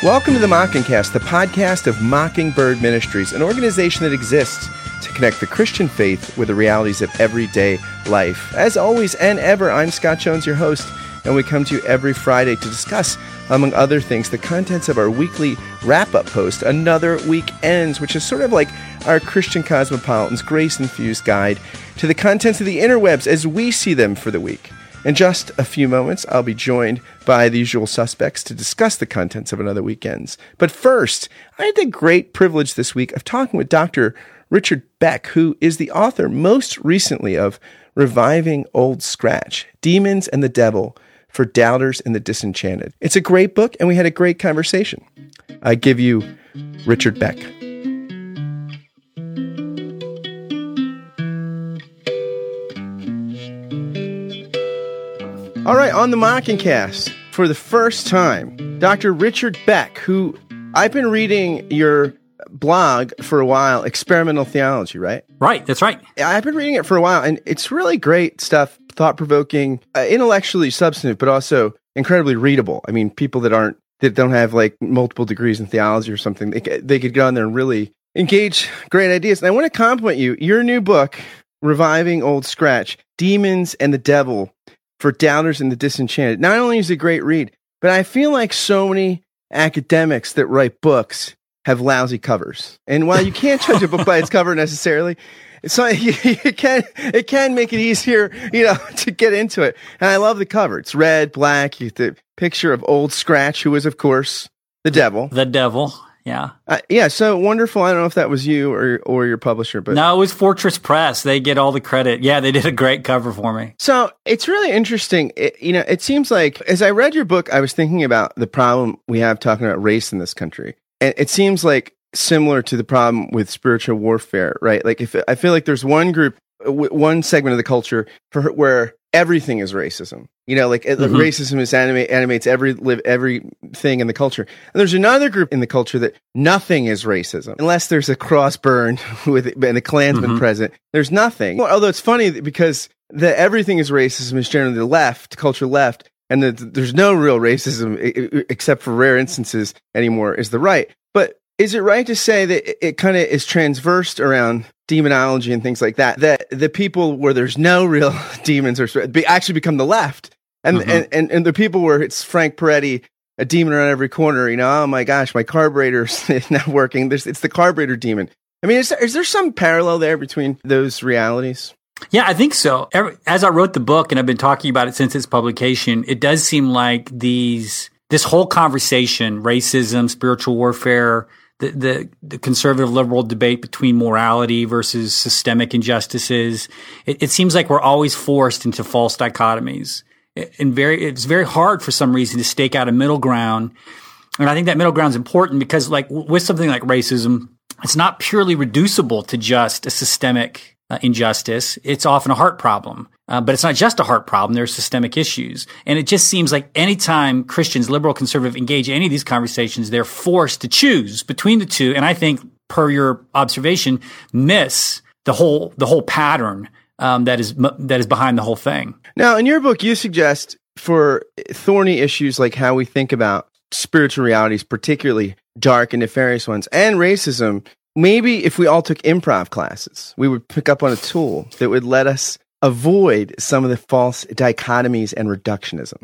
Welcome to the Mockingcast, the podcast of Mockingbird Ministries, an organization that exists to connect the Christian faith with the realities of everyday life. As always and ever, I'm Scott Jones, your host, and we come to you every Friday to discuss, among other things, the contents of our weekly wrap up post, Another Week Ends, which is sort of like our Christian Cosmopolitan's grace infused guide to the contents of the interwebs as we see them for the week. In just a few moments, I'll be joined by the usual suspects to discuss the contents of Another Week Ends. But first, I had the great privilege this week of talking with Dr. Richard Beck, who is the author most recently of Reviving Old Scratch Demons and the Devil for Doubters and the Disenchanted. It's a great book, and we had a great conversation. I give you Richard Beck. All right, on the Mockingcast, for the first time, Dr. Richard Beck, who I've been reading your blog for a while, Experimental Theology, right? Right, that's right. I've been reading it for a while, and it's really great stuff, thought provoking, uh, intellectually substantive, but also incredibly readable. I mean, people that aren't that don't have like multiple degrees in theology or something, they they could go on there and really engage great ideas. And I want to compliment you. Your new book, Reviving Old Scratch: Demons and the Devil for doubters and the disenchanted. Not only is it a great read, but I feel like so many academics that write books have lousy covers. And while you can't judge a book by its cover necessarily, so it can it can make it easier, you know, to get into it. And I love the cover. It's red, black. The picture of Old Scratch, who is of course the devil. The devil. Yeah. Uh, yeah. So wonderful. I don't know if that was you or or your publisher, but no, it was Fortress Press. They get all the credit. Yeah, they did a great cover for me. So it's really interesting. It, you know, it seems like as I read your book, I was thinking about the problem we have talking about race in this country, and it seems like similar to the problem with spiritual warfare, right? Like if I feel like there's one group, one segment of the culture for where everything is racism. You know, like mm-hmm. racism is anima- animates every live everything in the culture. And there's another group in the culture that nothing is racism unless there's a cross burned with it, and a Klansman mm-hmm. present. There's nothing. Well, although it's funny because the everything is racism is generally the left culture left, and the, there's no real racism except for rare instances anymore is the right. Is it right to say that it, it kind of is transversed around demonology and things like that? That the people where there's no real demons or actually become the left, and, mm-hmm. and, and and the people where it's Frank Peretti, a demon around every corner. You know, oh my gosh, my carburetor's not working. There's, it's the carburetor demon. I mean, is there, is there some parallel there between those realities? Yeah, I think so. As I wrote the book and I've been talking about it since its publication, it does seem like these this whole conversation, racism, spiritual warfare, the, the, the, conservative liberal debate between morality versus systemic injustices. It, it, seems like we're always forced into false dichotomies. And very, it's very hard for some reason to stake out a middle ground. And I think that middle ground is important because like with something like racism, it's not purely reducible to just a systemic uh, injustice. It's often a heart problem. Uh, but it's not just a heart problem. There's systemic issues. And it just seems like anytime Christians, liberal, conservative, engage in any of these conversations, they're forced to choose between the two. And I think, per your observation, miss the whole, the whole pattern um, that is that is behind the whole thing. Now, in your book, you suggest for thorny issues like how we think about spiritual realities, particularly dark and nefarious ones, and racism, maybe if we all took improv classes, we would pick up on a tool that would let us avoid some of the false dichotomies and reductionism.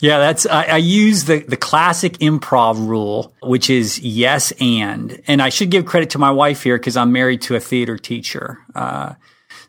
Yeah, that's I, I, use the the classic improv rule, which is yes and. And I should give credit to my wife here because I'm married to a theater teacher. Uh,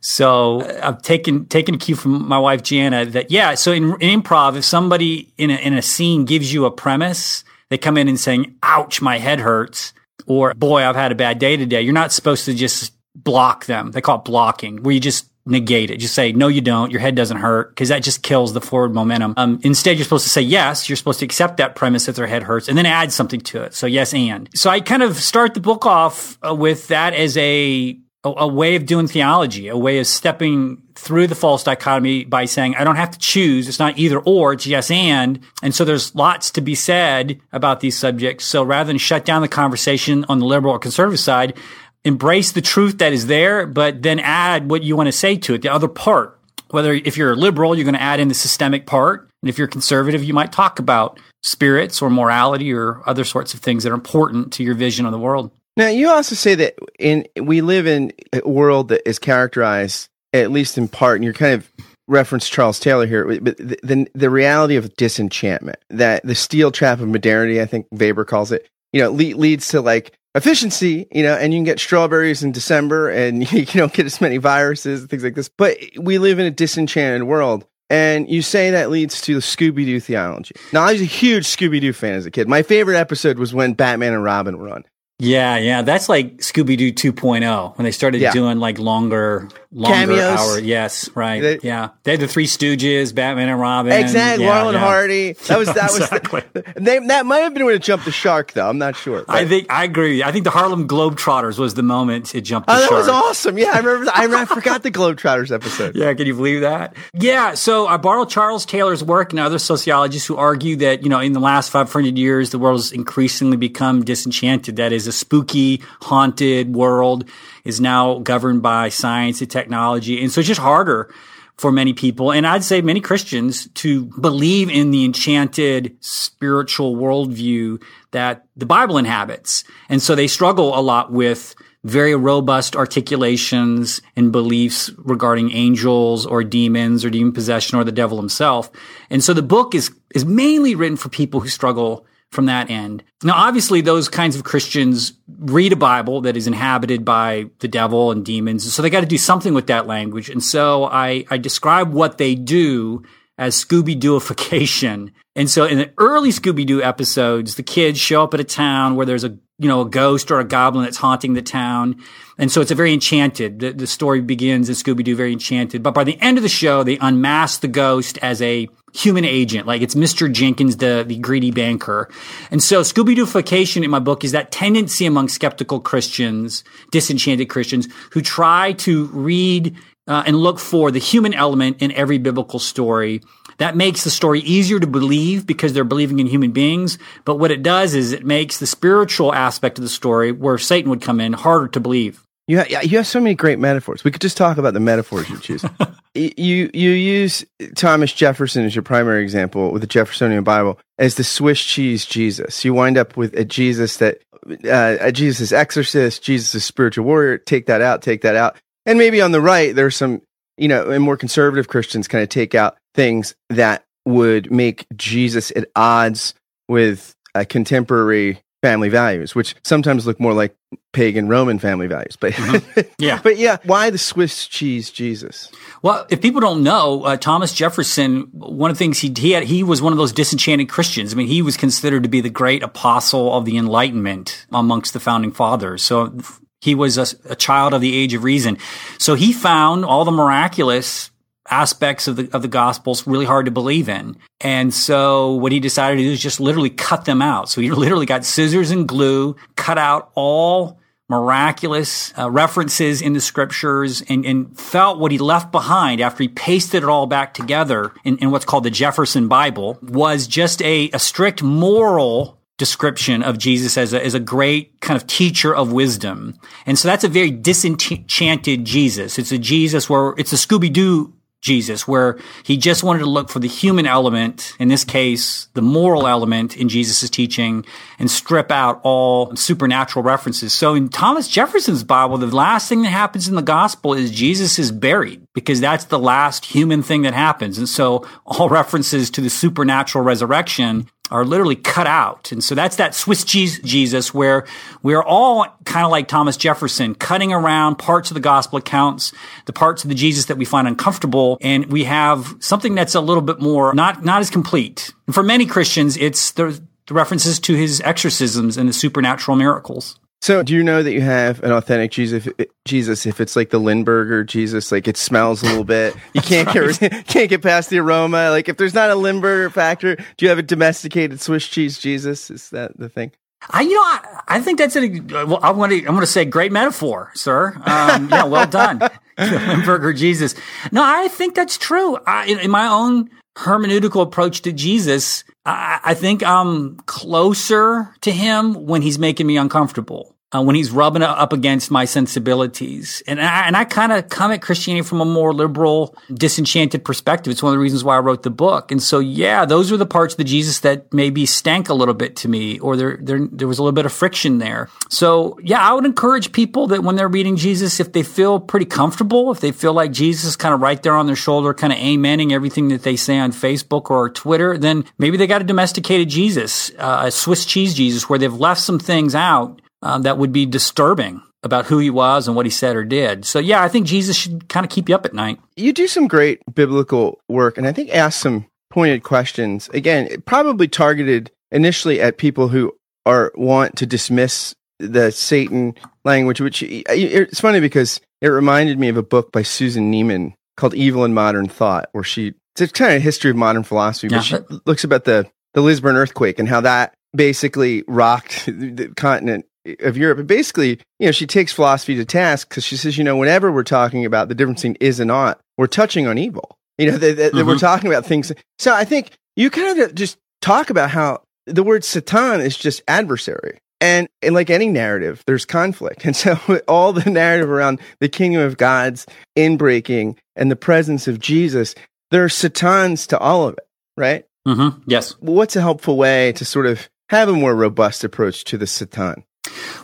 so I've taken taken a cue from my wife Jana that yeah. So in, in improv, if somebody in a, in a scene gives you a premise, they come in and saying, "Ouch, my head hurts," or "Boy, I've had a bad day today." You're not supposed to just block them. They call it blocking, where you just negate it. Just say, no, you don't. Your head doesn't hurt because that just kills the forward momentum. Um, instead, you're supposed to say yes. You're supposed to accept that premise that their head hurts and then add something to it. So yes, and. So I kind of start the book off uh, with that as a, a, a way of doing theology, a way of stepping through the false dichotomy by saying, I don't have to choose. It's not either or, it's yes and. And so there's lots to be said about these subjects. So rather than shut down the conversation on the liberal or conservative side, embrace the truth that is there, but then add what you want to say to it, the other part. Whether if you're a liberal, you're going to add in the systemic part. And if you're conservative, you might talk about spirits or morality or other sorts of things that are important to your vision of the world. Now, you also say that in we live in a world that is characterized, at least in part, and you're kind of reference Charles Taylor here, but the, the, the reality of disenchantment, that the steel trap of modernity, I think Weber calls it, you know, le- leads to like efficiency, you know, and you can get strawberries in December and you don't get as many viruses and things like this. But we live in a disenchanted world. And you say that leads to the Scooby Doo theology. Now, I was a huge Scooby Doo fan as a kid. My favorite episode was when Batman and Robin were on. Yeah, yeah, that's like Scooby Doo 2.0 when they started yeah. doing like longer, longer Cameos. hour. Yes, right. They, yeah, they had the Three Stooges, Batman and Robin. Exactly, yeah, Laurel yeah. Hardy. That was that exactly. was the, they, that might have been when it jumped the shark, though. I'm not sure. But. I think I agree. I think the Harlem Globetrotters was the moment it jumped. Oh, the oh, that shark. was awesome. Yeah, I remember. I, I forgot the Globetrotters episode. yeah, can you believe that? Yeah. So uh, I borrowed Charles Taylor's work and other sociologists who argue that you know in the last 500 years the world has increasingly become disenchanted. That is a spooky haunted world is now governed by science and technology. And so it's just harder for many people. And I'd say many Christians to believe in the enchanted spiritual worldview that the Bible inhabits. And so they struggle a lot with very robust articulations and beliefs regarding angels or demons or demon possession or the devil himself. And so the book is, is mainly written for people who struggle from that end. Now, obviously, those kinds of Christians read a Bible that is inhabited by the devil and demons. So they got to do something with that language. And so I, I describe what they do as Scooby Dooification. And so in the early Scooby Doo episodes, the kids show up at a town where there's a, you know, a ghost or a goblin that's haunting the town. And so it's a very enchanted. The, the story begins in Scooby Doo very enchanted. But by the end of the show, they unmask the ghost as a human agent. Like it's Mr. Jenkins, the, the greedy banker. And so Scooby Dooification in my book is that tendency among skeptical Christians, disenchanted Christians who try to read uh, and look for the human element in every biblical story. That makes the story easier to believe because they're believing in human beings. But what it does is it makes the spiritual aspect of the story where Satan would come in harder to believe. You have, you have so many great metaphors. We could just talk about the metaphors you choose. you you use Thomas Jefferson as your primary example with the Jeffersonian Bible as the Swiss cheese Jesus. You wind up with a Jesus that uh, a Jesus exorcist, Jesus is spiritual warrior. Take that out, take that out, and maybe on the right there's some you know, and more conservative Christians kind of take out things that would make Jesus at odds with uh, contemporary family values, which sometimes look more like pagan Roman family values. But mm-hmm. yeah, but yeah, why the Swiss cheese Jesus? Well, if people don't know, uh, Thomas Jefferson, one of the things he he had, he was one of those disenchanted Christians. I mean, he was considered to be the great apostle of the Enlightenment amongst the founding fathers. So he was a, a child of the age of reason. So he found all the miraculous aspects of the of the gospels really hard to believe in. And so what he decided to do is just literally cut them out. So he literally got scissors and glue, cut out all miraculous uh, references in the scriptures and, and, felt what he left behind after he pasted it all back together in, in what's called the Jefferson Bible was just a, a strict moral description of Jesus as a, as a great kind of teacher of wisdom. And so that's a very disenchanted Jesus. It's a Jesus where it's a Scooby Doo Jesus, where he just wanted to look for the human element, in this case, the moral element in Jesus' teaching, and strip out all supernatural references. So in Thomas Jefferson's Bible, the last thing that happens in the gospel is Jesus is buried, because that's the last human thing that happens. And so all references to the supernatural resurrection are literally cut out. And so that's that Swiss cheese Jesus where we're all kind of like Thomas Jefferson, cutting around parts of the gospel accounts, the parts of the Jesus that we find uncomfortable. And we have something that's a little bit more, not, not as complete. And for many Christians, it's the, the references to his exorcisms and the supernatural miracles. So, do you know that you have an authentic Jesus? Jesus, if it's like the Limburger Jesus, like it smells a little bit, you can't right. get can't get past the aroma. Like if there's not a Limburger factor, do you have a domesticated Swiss cheese Jesus? Is that the thing? I, you know, I, I think that's a. Well, I want to. I'm going to say great metaphor, sir. Um, yeah, well done, Limburger Jesus. No, I think that's true. I, in, in my own hermeneutical approach to Jesus, I, I think I'm closer to him when he's making me uncomfortable. Uh, when he's rubbing up against my sensibilities. And I, and I kind of come at Christianity from a more liberal, disenchanted perspective. It's one of the reasons why I wrote the book. And so, yeah, those are the parts of the Jesus that maybe stank a little bit to me, or there, there, there was a little bit of friction there. So, yeah, I would encourage people that when they're reading Jesus, if they feel pretty comfortable, if they feel like Jesus is kind of right there on their shoulder, kind of amening everything that they say on Facebook or Twitter, then maybe they got a domesticated Jesus, uh, a Swiss cheese Jesus, where they've left some things out um, that would be disturbing about who he was and what he said or did. So yeah, I think Jesus should kind of keep you up at night. You do some great biblical work and I think ask some pointed questions. Again, probably targeted initially at people who are want to dismiss the Satan language, which it's funny because it reminded me of a book by Susan Neiman called Evil in Modern Thought, where she it's kind of a history of modern philosophy, but yeah. she looks about the the Lisbon earthquake and how that basically rocked the continent of Europe. But basically, you know, she takes philosophy to task because she says, you know, whenever we're talking about the difference between is and not, we're touching on evil. You know, that, that, mm-hmm. we're talking about things. So I think you kind of just talk about how the word Satan is just adversary. And, and like any narrative, there's conflict. And so all the narrative around the kingdom of God's inbreaking and the presence of Jesus, there are satans to all of it, right? Mm-hmm. Yes. What's a helpful way to sort of have a more robust approach to the Satan?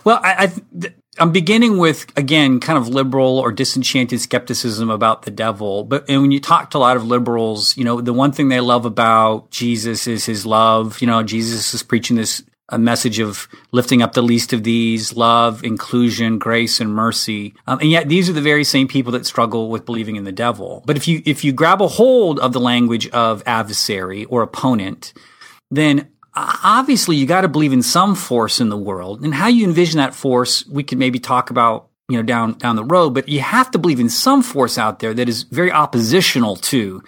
Well, I, I'm beginning with again kind of liberal or disenchanted skepticism about the devil. But and when you talk to a lot of liberals, you know, the one thing they love about Jesus is his love. You know, Jesus is preaching this a message of lifting up the least of these, love, inclusion, grace, and mercy. Um, and yet these are the very same people that struggle with believing in the devil. But if you if you grab a hold of the language of adversary or opponent, then obviously you got to believe in some force in the world and how you envision that force we could maybe talk about you know down down the road but you have to believe in some force out there that is very oppositional to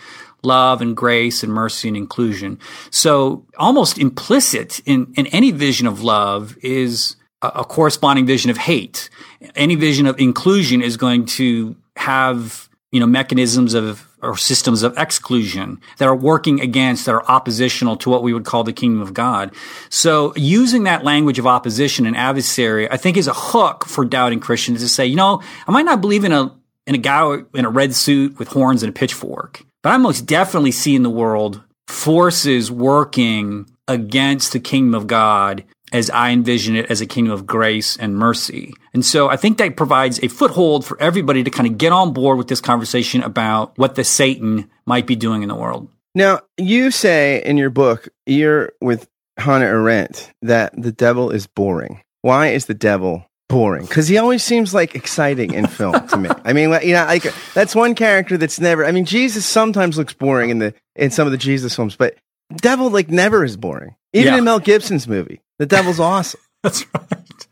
love and grace and mercy and inclusion. So almost implicit in in any vision of love is a, a corresponding vision of hate. Any vision of inclusion is going to have you know mechanisms of or systems of exclusion that are working against, that are oppositional to what we would call the kingdom of God. So using that language of opposition and adversary, I think is a hook for doubting Christians to say, you know, I might not believe in a, in a guy in a red suit with horns and a pitchfork, but I most definitely see in the world forces working against the kingdom of God as I envision it as a kingdom of grace and mercy. And so I think that provides a foothold for everybody to kind of get on board with this conversation about what the Satan might be doing in the world. Now, you say in your book, you're with Hannah Arendt, that the devil is boring. Why is the devil boring? Because he always seems like exciting in film to me. I mean, you know, like that's one character that's never. I mean, Jesus sometimes looks boring in the in some of the Jesus films, but devil like never is boring. Even yeah. in Mel Gibson's movie, the devil's awesome. That's right.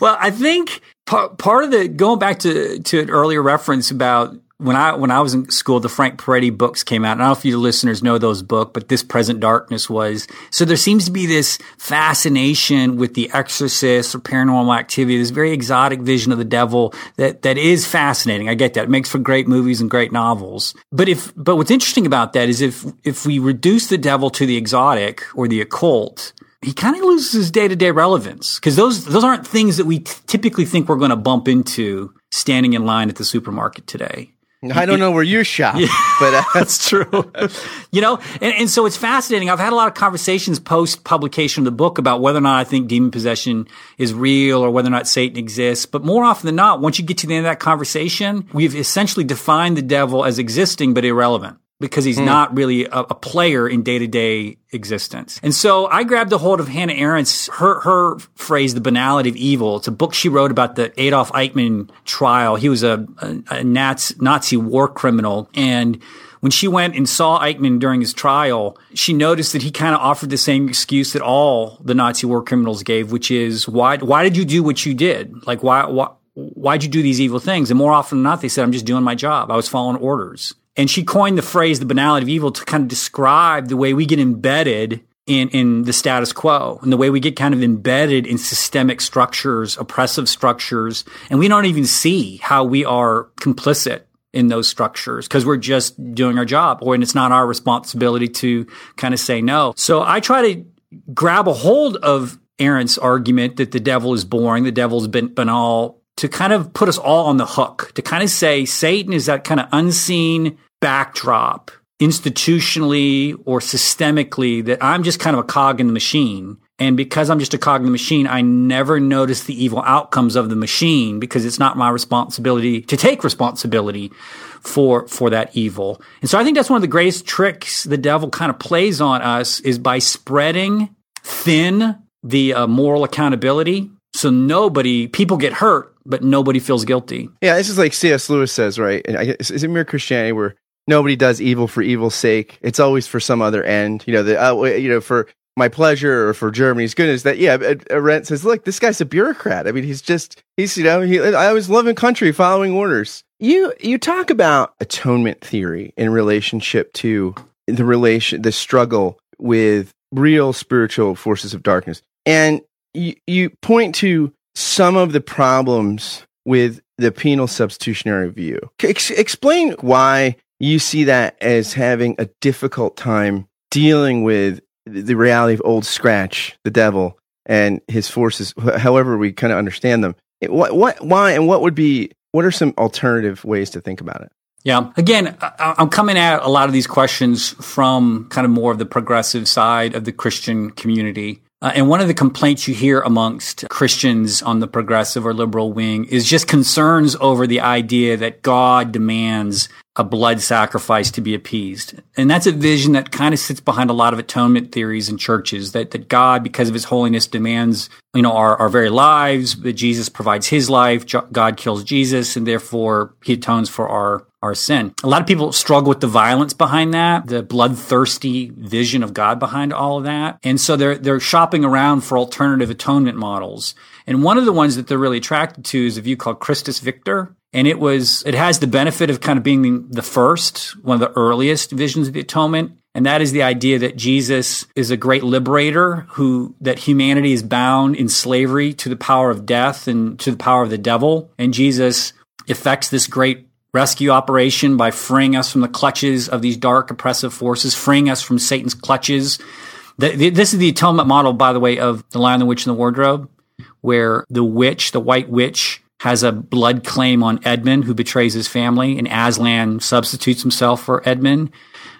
Well, I think part, part of the going back to to an earlier reference about when I when I was in school, the Frank Peretti books came out. I don't know if you listeners know those books, but this Present Darkness was so. There seems to be this fascination with the Exorcist or paranormal activity. This very exotic vision of the devil that that is fascinating. I get that. It makes for great movies and great novels. But if but what's interesting about that is if if we reduce the devil to the exotic or the occult, he kind of loses his day to day relevance because those those aren't things that we t- typically think we're going to bump into standing in line at the supermarket today. I don't know where you shop, yeah, but uh, that's true. you know, and, and so it's fascinating. I've had a lot of conversations post publication of the book about whether or not I think demon possession is real or whether or not Satan exists. But more often than not, once you get to the end of that conversation, we've essentially defined the devil as existing but irrelevant because he's mm. not really a, a player in day to day existence. And so I grabbed a hold of Hannah Arendt's, her, her phrase, the banality of evil. It's a book she wrote about the Adolf Eichmann trial. He was a, a, a Nazi, Nazi war criminal. And when she went and saw Eichmann during his trial, she noticed that he kind of offered the same excuse that all the Nazi war criminals gave, which is why, why did you do what you did? Like, why, why, why'd you do these evil things? And more often than not, they said, I'm just doing my job. I was following orders. And she coined the phrase the banality of evil to kind of describe the way we get embedded in, in the status quo and the way we get kind of embedded in systemic structures, oppressive structures, and we don't even see how we are complicit in those structures because we're just doing our job or and it's not our responsibility to kind of say no. So I try to grab a hold of Arendt's argument that the devil is boring, the devil's been banal, to kind of put us all on the hook, to kind of say Satan is that kind of unseen backdrop institutionally or systemically that I'm just kind of a cog in the machine. And because I'm just a cog in the machine, I never notice the evil outcomes of the machine because it's not my responsibility to take responsibility for, for that evil. And so I think that's one of the greatest tricks the devil kind of plays on us is by spreading thin the uh, moral accountability. So nobody, people get hurt, but nobody feels guilty. Yeah, this is like C.S. Lewis says, right? And is it Mere Christianity where nobody does evil for evil's sake. It's always for some other end. You know, the uh, you know for my pleasure or for Germany's goodness. That yeah, Arendt says, look, this guy's a bureaucrat. I mean, he's just he's you know he I always loving country, following orders. You you talk about atonement theory in relationship to the relation the struggle with real spiritual forces of darkness, and you you point to some of the problems with the penal substitutionary view. Ex- explain why you see that as having a difficult time dealing with the reality of old scratch, the devil, and his forces, however we kind of understand them. What, what, why, and what would be, what are some alternative ways to think about it? Yeah. Again, I'm coming at a lot of these questions from kind of more of the progressive side of the Christian community. Uh, and one of the complaints you hear amongst Christians on the progressive or liberal wing is just concerns over the idea that God demands a blood sacrifice to be appeased. And that's a vision that kind of sits behind a lot of atonement theories in churches that, that God, because of his holiness, demands, you know, our, our very lives, that Jesus provides his life, God kills Jesus, and therefore he atones for our our sin. A lot of people struggle with the violence behind that, the bloodthirsty vision of God behind all of that. And so they're, they're shopping around for alternative atonement models. And one of the ones that they're really attracted to is a view called Christus Victor. And it was, it has the benefit of kind of being the first, one of the earliest visions of the atonement. And that is the idea that Jesus is a great liberator who, that humanity is bound in slavery to the power of death and to the power of the devil. And Jesus effects this great rescue operation by freeing us from the clutches of these dark oppressive forces, freeing us from Satan's clutches. The, the, this is the atonement model, by the way, of the Lion, the Witch, and the Wardrobe, where the witch, the white witch, has a blood claim on Edmund, who betrays his family, and Aslan substitutes himself for Edmund.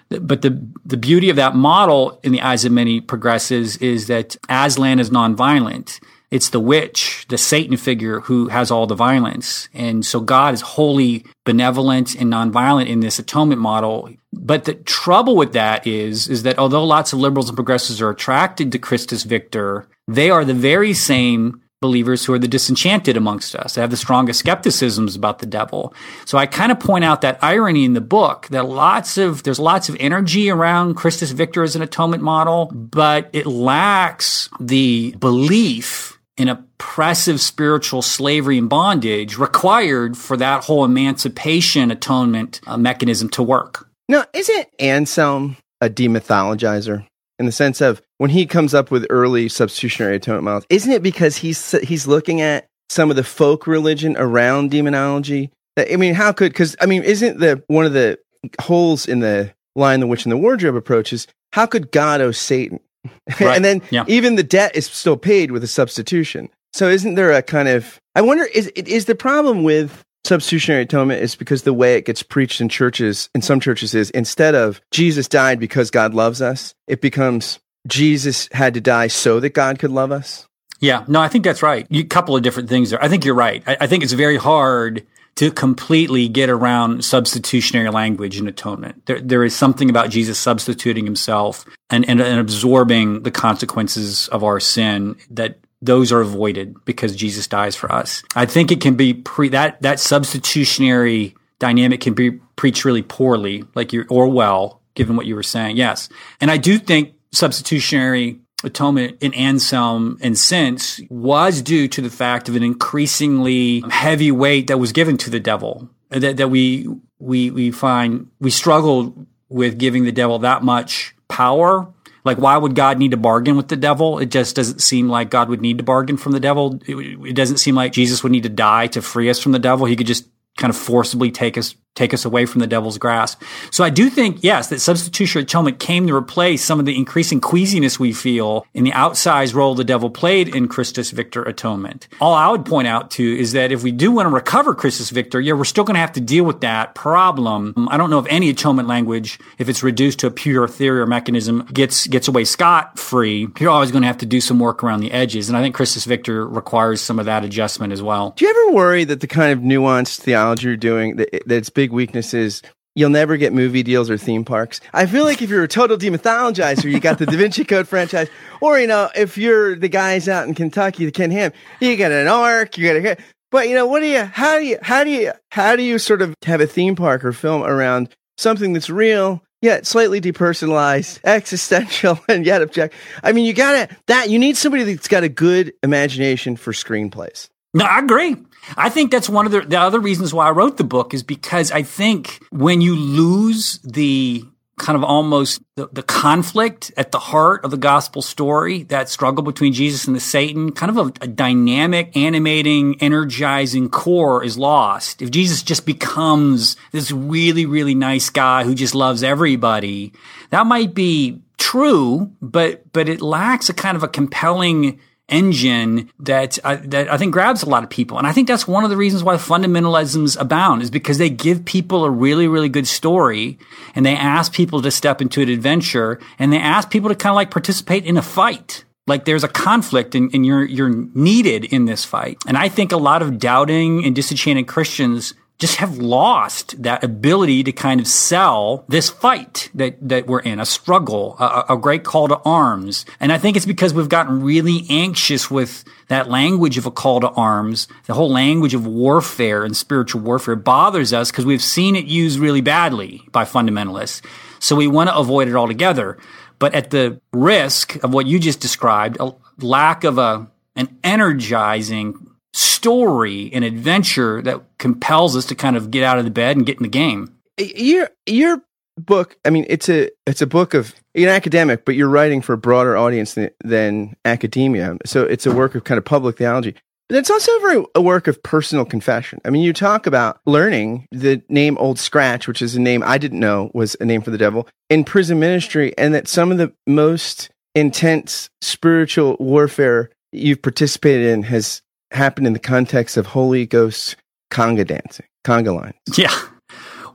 But the the beauty of that model, in the eyes of many progressives, is that Aslan is nonviolent it's the witch, the Satan figure who has all the violence. And so God is wholly benevolent and nonviolent in this atonement model. But the trouble with that is, is that although lots of liberals and progressives are attracted to Christus Victor, they are the very same believers who are the disenchanted amongst us. They have the strongest skepticisms about the devil. So I kind of point out that irony in the book that lots of, there's lots of energy around Christus Victor as an atonement model, but it lacks the belief in oppressive spiritual slavery and bondage required for that whole emancipation atonement uh, mechanism to work. Now, isn't Anselm a demythologizer in the sense of when he comes up with early substitutionary atonement models? Isn't it because he's he's looking at some of the folk religion around demonology? That I mean, how could because I mean, isn't the one of the holes in the Lion, the witch, in the wardrobe approaches? How could God owe Satan? Right. and then yeah. even the debt is still paid with a substitution. So isn't there a kind of I wonder is is the problem with substitutionary atonement is because the way it gets preached in churches in some churches is instead of Jesus died because God loves us, it becomes Jesus had to die so that God could love us. Yeah, no, I think that's right. A couple of different things there. I think you're right. I, I think it's very hard to completely get around substitutionary language in atonement. There, there is something about Jesus substituting himself and, and, and absorbing the consequences of our sin that those are avoided because Jesus dies for us. I think it can be pre that that substitutionary dynamic can be preached really poorly, like you or well, given what you were saying. Yes, and I do think substitutionary atonement in Anselm and since was due to the fact of an increasingly heavy weight that was given to the devil. That, that we, we, we find we struggle with giving the devil that much power. Like, why would God need to bargain with the devil? It just doesn't seem like God would need to bargain from the devil. It, it doesn't seem like Jesus would need to die to free us from the devil. He could just kind of forcibly take us take us away from the devil's grasp. So I do think, yes, that substitutionary atonement came to replace some of the increasing queasiness we feel in the outsized role the devil played in Christus Victor atonement. All I would point out to is that if we do want to recover Christus Victor, yeah, we're still going to have to deal with that problem. I don't know if any atonement language, if it's reduced to a pure theory or mechanism, gets gets away scot free. You're always going to have to do some work around the edges, and I think Christus Victor requires some of that adjustment as well. Do you ever worry that the kind of nuanced theology you're doing that, that its big weakness is you'll never get movie deals or theme parks. I feel like if you're a total demythologizer, you got the Da Vinci Code franchise, or you know, if you're the guys out in Kentucky, the Ken Ham, you got an ark, you got a. But you know, what do you? How do you? How do you? How do you sort of have a theme park or film around something that's real? Yet slightly depersonalized, existential, and yet object. I mean, you gotta that you need somebody that's got a good imagination for screenplays. No, I agree. I think that's one of the, the other reasons why I wrote the book is because I think when you lose the kind of almost the, the, conflict at the heart of the gospel story, that struggle between Jesus and the Satan, kind of a, a, dynamic, animating, energizing core is lost. If Jesus just becomes this really, really nice guy who just loves everybody, that might be true, but, but it lacks a kind of a compelling engine that I, that I think grabs a lot of people. And I think that's one of the reasons why fundamentalisms abound is because they give people a really, really good story and they ask people to step into an adventure and they ask people to kind of like participate in a fight. Like there's a conflict and, and you're, you're needed in this fight. And I think a lot of doubting and disenchanted Christians just have lost that ability to kind of sell this fight that, that we're in, a struggle, a, a, great call to arms. And I think it's because we've gotten really anxious with that language of a call to arms. The whole language of warfare and spiritual warfare bothers us because we've seen it used really badly by fundamentalists. So we want to avoid it altogether. But at the risk of what you just described, a lack of a, an energizing story and adventure that compels us to kind of get out of the bed and get in the game. Your your book, I mean, it's a it's a book of an academic, but you're writing for a broader audience than, than academia. So it's a work of kind of public theology. But it's also very, a work of personal confession. I mean, you talk about learning the name Old Scratch, which is a name I didn't know was a name for the devil, in prison ministry, and that some of the most intense spiritual warfare you've participated in has happened in the context of Holy Ghost conga dancing, conga lines. Yeah.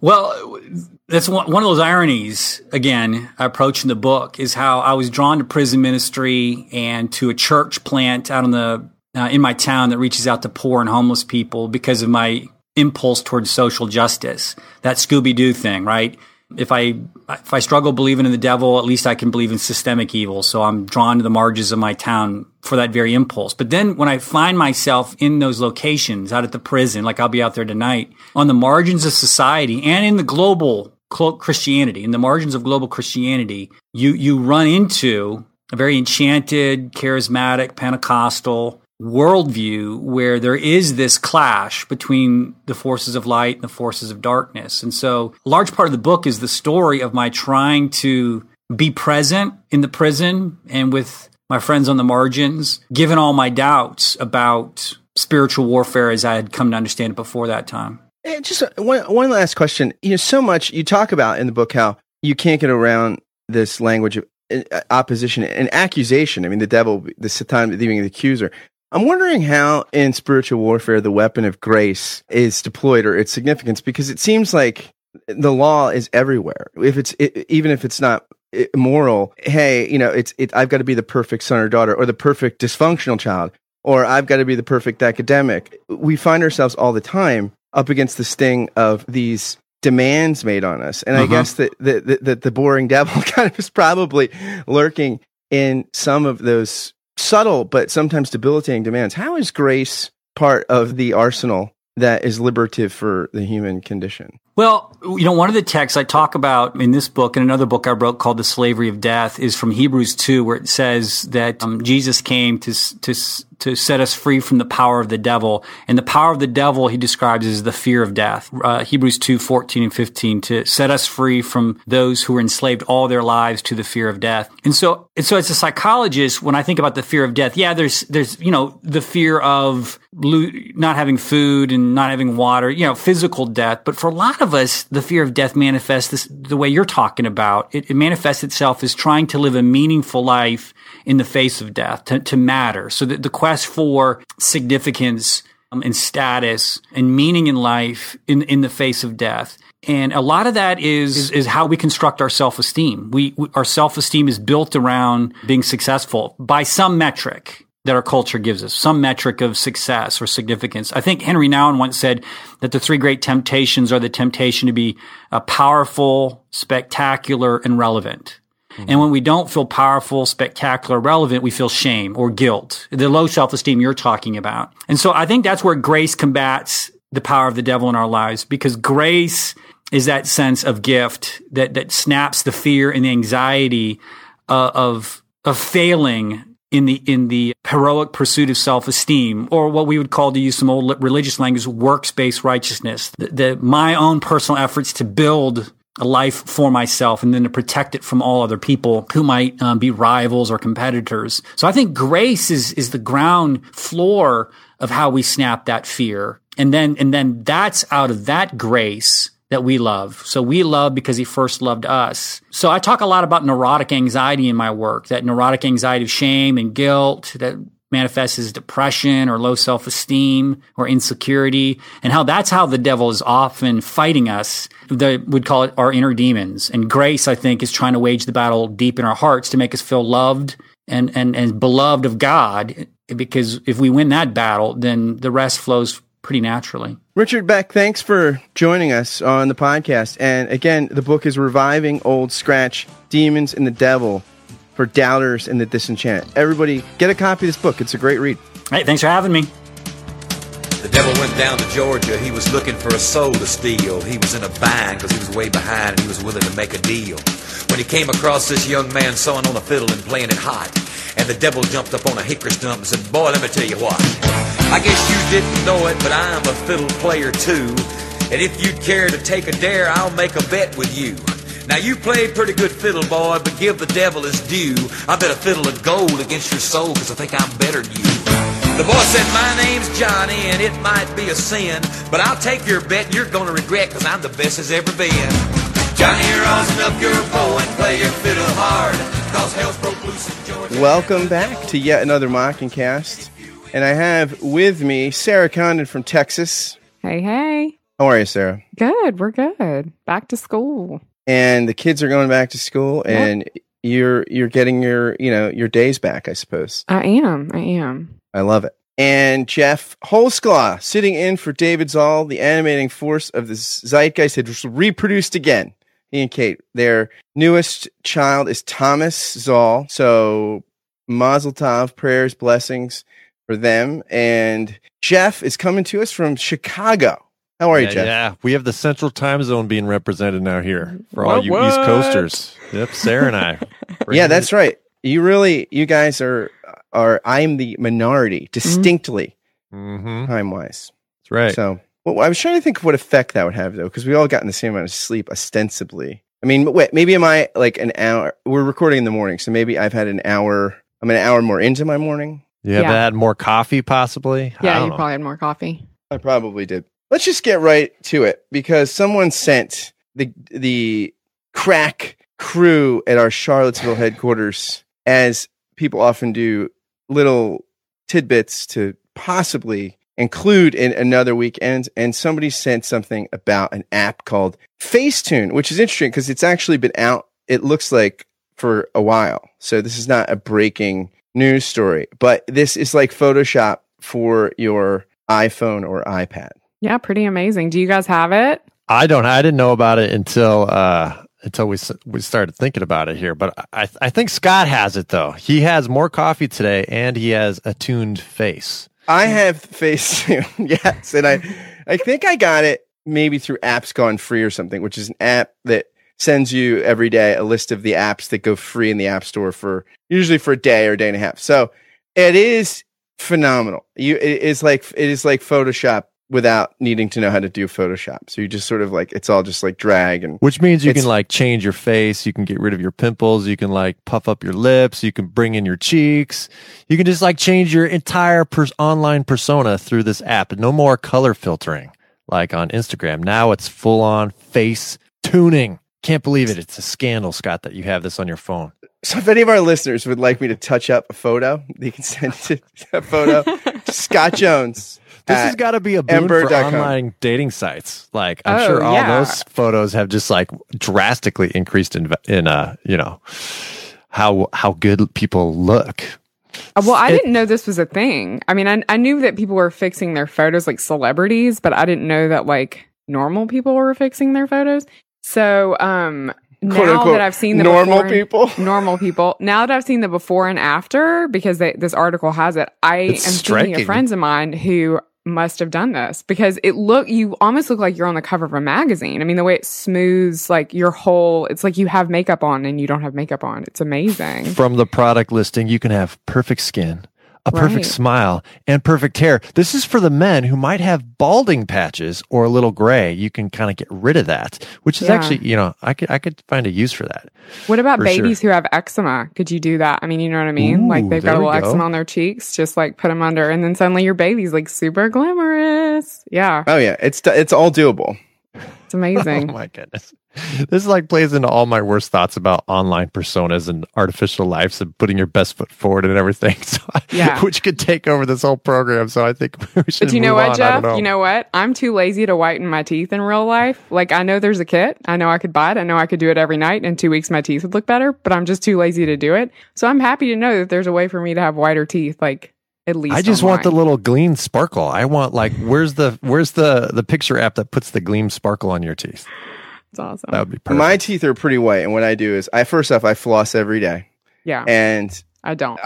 Well, that's one, of those ironies, again, I in the book is how I was drawn to prison ministry and to a church plant out the, uh, in my town that reaches out to poor and homeless people because of my impulse towards social justice. That Scooby Doo thing, right? If I if I struggle believing in the devil, at least I can believe in systemic evil. So I'm drawn to the margins of my town for that very impulse. But then when I find myself in those locations, out at the prison, like I'll be out there tonight, on the margins of society and in the global Christianity, in the margins of global Christianity, you you run into a very enchanted, charismatic, Pentecostal, worldview where there is this clash between the forces of light and the forces of darkness. And so a large part of the book is the story of my trying to be present in the prison and with my friends on the margins, given all my doubts about spiritual warfare as I had come to understand it before that time. And just one, one last question. You know, so much you talk about in the book how you can't get around this language of uh, opposition and accusation. I mean, the devil, the Satan the accuser. I'm wondering how in spiritual warfare the weapon of grace is deployed or its significance because it seems like the law is everywhere. If it's it, even if it's not moral, hey, you know, it's it, I've got to be the perfect son or daughter or the perfect dysfunctional child or I've got to be the perfect academic. We find ourselves all the time up against the sting of these demands made on us. And uh-huh. I guess that the, the, the, the boring devil kind of is probably lurking in some of those subtle but sometimes debilitating demands. How is grace part of the arsenal that is liberative for the human condition? Well, you know, one of the texts I talk about in this book and another book I wrote called The Slavery of Death is from Hebrews 2, where it says that um, Jesus came to, to, to set us free from the power of the devil. And the power of the devil he describes as the fear of death. Uh, Hebrews 2, 14 and 15 to set us free from those who were enslaved all their lives to the fear of death. And so, and so as a psychologist, when I think about the fear of death, yeah, there's, there's, you know, the fear of lo- not having food and not having water, you know, physical death. But for a lot of us, the fear of death manifests this, the way you're talking about. It, it manifests itself as trying to live a meaningful life in the face of death, to, to matter. So that the quest for significance um, and status and meaning in life in, in the face of death. And a lot of that is, is, is how we construct our self-esteem. We, we our self-esteem is built around being successful by some metric that our culture gives us, some metric of success or significance. I think Henry Nouwen once said that the three great temptations are the temptation to be a powerful, spectacular, and relevant. Mm-hmm. And when we don't feel powerful, spectacular, relevant, we feel shame or guilt, the low self-esteem you're talking about. And so I think that's where grace combats the power of the devil in our lives because grace is that sense of gift that, that snaps the fear and the anxiety uh, of, of failing in the in the heroic pursuit of self-esteem or what we would call to use some old religious language works-based righteousness the, the, my own personal efforts to build a life for myself and then to protect it from all other people who might um, be rivals or competitors. So I think grace is, is the ground floor of how we snap that fear. And then, and then that's out of that grace that we love. So we love because he first loved us. So I talk a lot about neurotic anxiety in my work, that neurotic anxiety of shame and guilt that manifests as depression or low self-esteem or insecurity and how that's how the devil is often fighting us they would call it our inner demons. And grace i think is trying to wage the battle deep in our hearts to make us feel loved and and and beloved of god because if we win that battle then the rest flows pretty naturally. Richard beck thanks for joining us on the podcast. And again the book is reviving old scratch demons and the devil for doubters and the disenchanted. Everybody, get a copy of this book. It's a great read. Hey, thanks for having me. The devil went down to Georgia. He was looking for a soul to steal. He was in a bind because he was way behind and he was willing to make a deal. When he came across this young man sawing on a fiddle and playing it hot, and the devil jumped up on a hickory stump and said, Boy, let me tell you what. I guess you didn't know it, but I'm a fiddle player too. And if you'd care to take a dare, I'll make a bet with you. Now you played pretty good fiddle, boy, but give the devil his due. I bet a fiddle of gold against your soul, cause I think I'm better than you. The boy said, my name's Johnny, and it might be a sin, but I'll take your bet, and you're gonna regret, cause I'm the best as ever been. Johnny, rosin up your bow and play your fiddle hard, cause hell's broke loose in Georgia. Welcome back to yet another Mocking Cast. And I have with me Sarah Condon from Texas. Hey, hey. How are you, Sarah? Good. We're good. Back to school and the kids are going back to school and yep. you're you're getting your you know your days back i suppose. I am. I am. I love it. And jeff holsclaw sitting in for david Zahl the animating force of the zeitgeist had reproduced again. He and kate their newest child is thomas Zahl. So mazel tov prayers blessings for them. And jeff is coming to us from chicago how are yeah, you, Jeff? Yeah, we have the Central Time Zone being represented now here for all what, you what? East Coasters. Yep, Sarah and I. yeah, that's right. You really, you guys are are. I'm the minority, distinctly mm-hmm. time wise. That's right. So, well, I was trying to think of what effect that would have, though, because we all got in the same amount of sleep, ostensibly. I mean, wait, maybe am I like an hour? We're recording in the morning, so maybe I've had an hour. I'm an hour more into my morning. You have yeah. had more coffee, possibly. Yeah, you know. probably had more coffee. I probably did. Let's just get right to it because someone sent the the crack crew at our Charlottesville headquarters, as people often do, little tidbits to possibly include in another weekend. And somebody sent something about an app called Facetune, which is interesting because it's actually been out. It looks like for a while. So this is not a breaking news story, but this is like Photoshop for your iPhone or iPad. Yeah, pretty amazing. Do you guys have it? I don't. I didn't know about it until uh, until we we started thinking about it here. But I I think Scott has it though. He has more coffee today, and he has a tuned face. I have face yes, and I I think I got it maybe through Apps Gone Free or something, which is an app that sends you every day a list of the apps that go free in the App Store for usually for a day or a day and a half. So it is phenomenal. You it is like it is like Photoshop without needing to know how to do Photoshop. So you just sort of like it's all just like drag and Which means you can like change your face, you can get rid of your pimples, you can like puff up your lips, you can bring in your cheeks. You can just like change your entire pers- online persona through this app. No more color filtering like on Instagram. Now it's full on face tuning. Can't believe it. It's a scandal, Scott, that you have this on your phone. So if any of our listeners would like me to touch up a photo, they can send it a photo to Scott Jones. This has got to be a boon for Ember.com. online dating sites. Like I'm Oh, sure all yeah. those photos have just like drastically increased in in uh you know how how good people look. Uh, Well, I It- didn't know this was a thing. I mean, I, I knew that people were fixing their photos like celebrities, but I didn't know that like normal people were fixing their photos. So, um, Quote, now unquote, that I've seen the normal before and- people. normal people, now that I've seen the before and after, because they, this article has it, I am It's thinking of friends of mine who must have done this because it look you almost look like you're on the cover of a magazine. I mean, the way it smooths like your whole, it's like you have makeup on and you don't have makeup on. It's amazing. From the product listing, you can have perfect skin, a perfect Right. smile, and perfect hair. This is for the men who might have balding patches or a little gray. You can kind of get rid of that, which is Yeah. actually, you know, I could I could find a use for that. What about For babies who have eczema? Could you do that? I mean, you know what I mean? Ooh, like they've got a little go. eczema on their cheeks, just like put them under, and then suddenly your baby's like super glamorous. Yeah, Oh yeah, it's it's all doable. it's amazing. Oh my goodness. This like plays into all my worst thoughts about online personas and artificial lives and putting your best foot forward and everything. So I- Yeah. which could take over this whole program. So I think we should. But you know what, on. Jeff? don't You know what? I'm too lazy to whiten my teeth in real life. Like I know there's a kit. I know I could buy it. I know I could do it every night. In two weeks, my teeth would look better. But I'm just too lazy to do it. So I'm happy to know that there's a way for me to have whiter teeth. Like at least I just want the little gleam sparkle. I want like where's the where's the the picture app that puts the gleam sparkle on your teeth? It's awesome. That would be perfect. My teeth are pretty white, and what I do is I first off I floss every day, yeah, and I don't.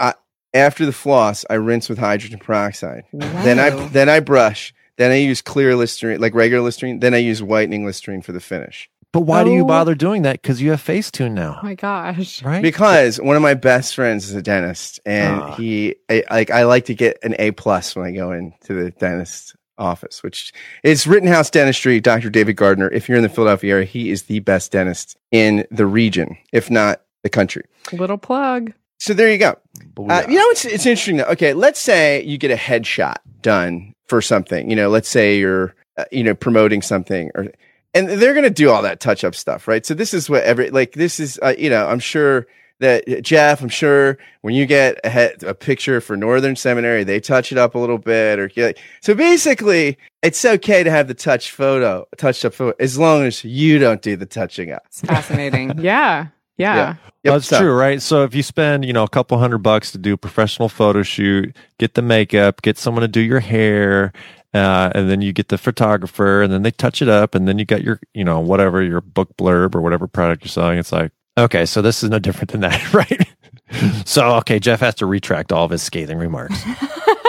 after the floss I rinse with hydrogen peroxide. Then I then I brush. Then I use clear Listerine, like regular Listerine. Then I use whitening Listerine for the finish. but why do you Oh. bother doing that? Because you have Facetune Oh now, my gosh. right? Because one of my best friends is a dentist, and Ah. he I, like I like to get an A plus when I go into the dentist's office, which is Rittenhouse Dentistry. Dr. David Gardner. If you're in the Philadelphia area, he is the best dentist in the region, if not the country. Little plug. So there you go. Uh, you know, it's it's interesting though. Okay, let's say you get a headshot done for something. You know, let's say you're uh, you know promoting something, or and they're going to do all that touch up stuff, right? So this is what every like this is. Uh, you know, I'm sure that Jeff. I'm sure when you get a, a picture for Northern Seminary, they touch it up a little bit, or like, so basically, it's okay to have the touch photo, touched up photo, as long as you don't do the touching up. It's fascinating. yeah. Yeah. Yeah. Yep, That's so- true, right? So if you spend, you know, a couple hundred bucks to do a professional photo shoot, get the makeup, get someone to do your hair, uh, and then you get the photographer, and then they touch it up, and then you got your, you know, whatever your book blurb or whatever product you're selling. It's like, okay, so this is no different than that, right? so okay, Jeff has to retract all of his scathing remarks.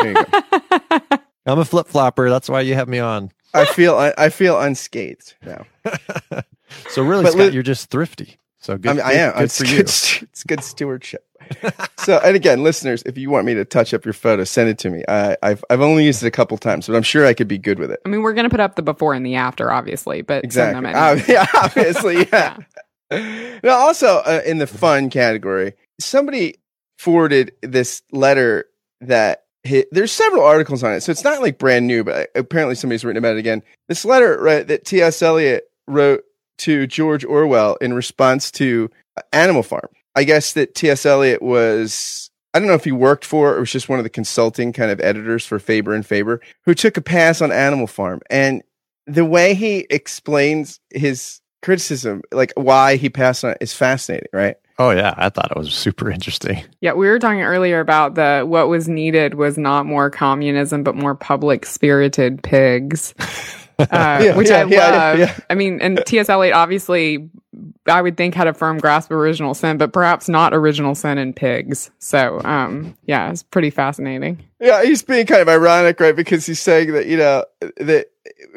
There you go. I'm a flip flopper. That's why you have me on. I feel I, I feel unscathed now. So really, But Scott, li- you're just thrifty. So good. I, mean, I am. Good it's, for you. good, st- it's good stewardship. so, and again, listeners, if you want me to touch up your photo, send it to me. I, I've I've only used it a couple times, but I'm sure I could be good with it. I mean, we're going to put up the before and the after, obviously, but send them Exactly. in. Uh, yeah, obviously, yeah. now, also uh, in the fun category, somebody forwarded this letter that hit, there's several articles on it, so it's not like brand new, but uh, apparently somebody's written about it again. This letter right, that T.S. Eliot wrote to George Orwell in response to uh, Animal Farm. I guess that T.S. Eliot was. I don't know if he worked for or was just one of the consulting kind of editors for Faber and Faber who took a pass on Animal Farm. And the way he explains his criticism, like why he passed on it, is fascinating, right? Oh yeah, I thought it was super interesting. Yeah, we were talking earlier about the what was needed was not more communism, but more public spirited pigs, uh, Yeah, which yeah, I yeah, love. I mean, and T.S. Eliot obviously, I would think had a firm grasp of original sin, but perhaps not original sin in pigs. So, um, yeah, it's pretty fascinating. Yeah, he's being kind of ironic, right? Because he's saying that, you know, that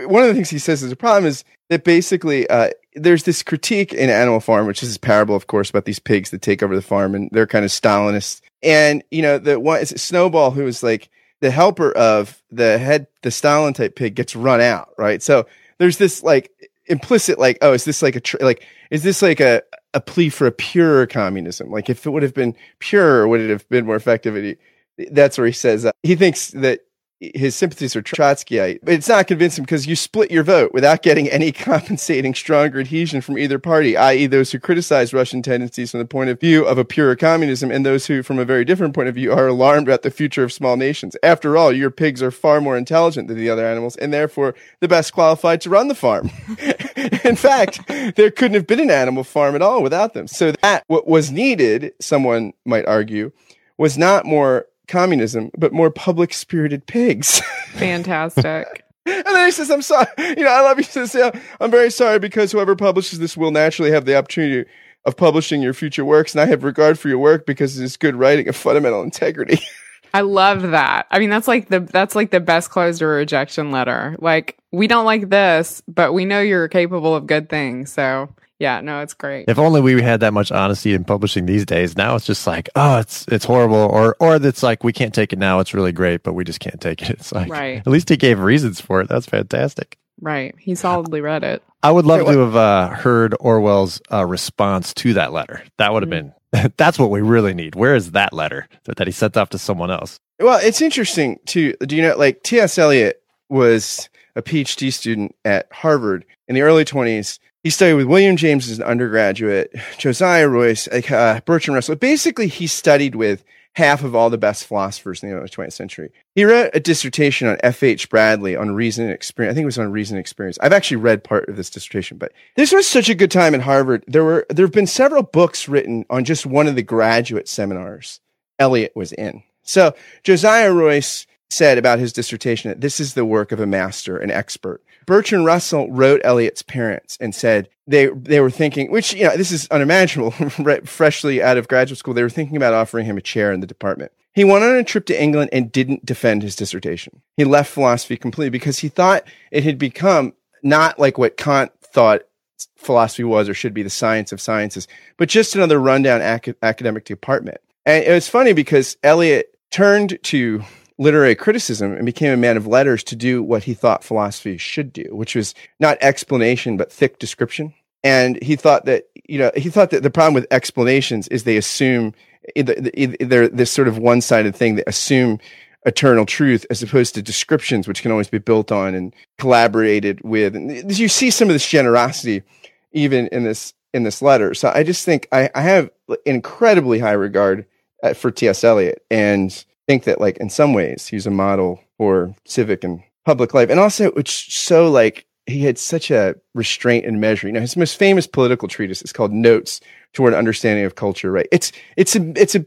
one of the things he says is a problem is that basically uh, there's this critique in Animal Farm, which is this parable, of course, about these pigs that take over the farm and they're kind of Stalinists. And, you know, the one Snowball who is like the helper of the head, the Stalin type pig gets run out, right? So there's this like implicit, like, oh, is this like a, tr- like, is this like a, a plea for a pure communism? Like if it would have been pure, would it have been more effective? He, that's where he says uh, he thinks that his sympathies are Trotskyite, but it's not convincing because you split your vote without getting any compensating stronger adhesion from either party, i.e., those who criticize Russian tendencies from the point of view of a pure communism and those who, from a very different point of view, are alarmed about the future of small nations. After all, your pigs are far more intelligent than the other animals and therefore the best qualified to run the farm. In fact, there couldn't have been an animal farm at all without them. So that what was needed, someone might argue, was not more communism, but more public spirited pigs. Fantastic. and then he says, I'm sorry. You know, I love you. He says, yeah, I'm very sorry because whoever publishes this will naturally have the opportunity of publishing your future works. And I have regard for your work because it is good writing of fundamental integrity. I love that. I mean, that's like the that's like the best closed or rejection letter. Like, we don't like this, but we know you're capable of good things. So yeah, no, it's great. If only we had that much honesty in publishing these days. Now it's just like, oh, it's it's horrible, or or it's like we can't take it now. It's really great, but we just can't take it. It's like, Right. at least he gave reasons for it. That's fantastic. Right. He solidly read it. I would love to have uh, heard Orwell's uh, response to that letter. That would have been. That's what we really need. Where is that letter that, that he sent off to someone else? Well, it's interesting too. Do you know, like T.S. Eliot was a PhD student at Harvard in the early 20s. He studied with William James as an undergraduate, Josiah Royce, uh, Bertrand Russell. Basically, he studied with half of all the best philosophers in the 20th century. He wrote a dissertation on F.H. Bradley on reason and experience. I think it was on reason and experience. I've actually read part of this dissertation, but this was such a good time at Harvard. There were, there have been several books written on just one of the graduate seminars Eliot was in. So Josiah Royce said about his dissertation that this is the work of a master, an expert. Bertrand Russell wrote Eliot's parents and said they they were thinking, which you know this is unimaginable, freshly out of graduate school, they were thinking about offering him a chair in the department. He went on a trip to England and didn't defend his dissertation. He left philosophy completely because he thought it had become not like what Kant thought philosophy was or should be the science of sciences, but just another rundown ac- academic department. And it was funny because Eliot turned to literary criticism and became a man of letters to do what he thought philosophy should do, which was not explanation, but thick description. And he thought that, you know, he thought that the problem with explanations is they assume they're this sort of one sided thing that assume eternal truth as opposed to descriptions, which can always be built on and collaborated with. And you see some of this generosity even in this, in this letter. So I just think I, I have incredibly high regard uh, for T.S. Eliot and think that like in some ways he's a model for civic and public life. And also it's so like he had such a restraint and measure. You know, his most famous political treatise is called Notes Toward an Understanding of Culture, right? It's it's a it's a,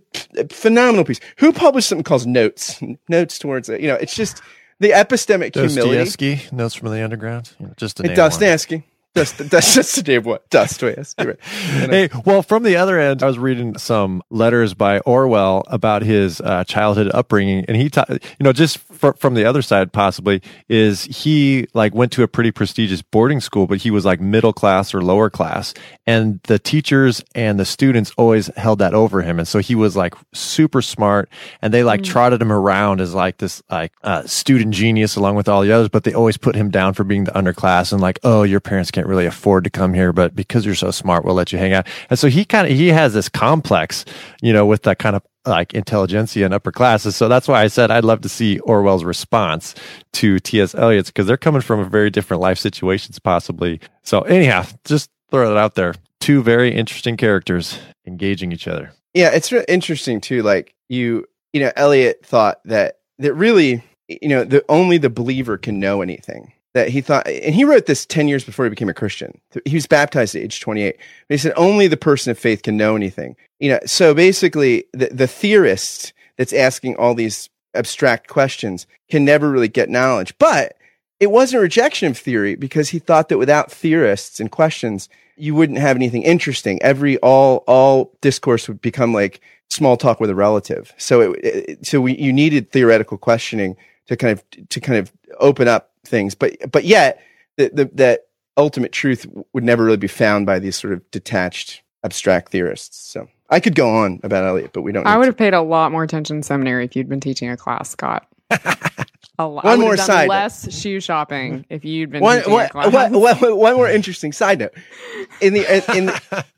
phenomenal piece. Who published something called Notes? Notes towards it. You know, it's just the epistemic humility. Dostoevsky, Notes from the Underground. Just a. Dostoevsky. That's that's just the name of what Dostoevsky. Right. Hey, well, from the other end, I was reading some letters by Orwell about his uh, childhood upbringing, and he, ta- you know, just fr- from the other side, possibly is he like went to a pretty prestigious boarding school, but he was like middle class or lower class, and the teachers and the students always held that over him, and so he was like super smart, and they like trotted him around as like this like uh, student genius along with all the others, but they always put him down for being the underclass and like, oh, your parents can't really afford to come here, but because you're so smart, we'll let you hang out. And so he kind of he has this complex, you know, with that kind of like intelligentsia and upper classes. So that's why I said I'd love to see Orwell's response to T.S. Eliot's because they're coming from a very different life situations, possibly. So anyhow, just throw that out there. Two very interesting characters engaging each other. Yeah, it's re- interesting too. Like you, you know, Eliot thought that that really, you know, the only the believer can know anything. That he thought, and he wrote this ten years before he became a Christian. He was baptized at age twenty eight. But he said only the person of faith can know anything. You know, so basically, the the theorist that's asking all these abstract questions can never really get knowledge. But it wasn't rejection of theory because he thought that without theorists and questions, you wouldn't have anything interesting. Every all all discourse would become like small talk with a relative. So it, it so we you needed theoretical questioning to kind of to kind of open up things. But but yet the, the that ultimate truth would never really be found by these sort of detached abstract theorists. So I could go on about Eliot, but we don't. I would to. have paid a lot more attention in seminary if you'd been teaching a class, Scott. A lot. One more side note. less shoe shopping mm-hmm. if you'd been one, teaching one, a class. one- one- one more interesting side note. In the in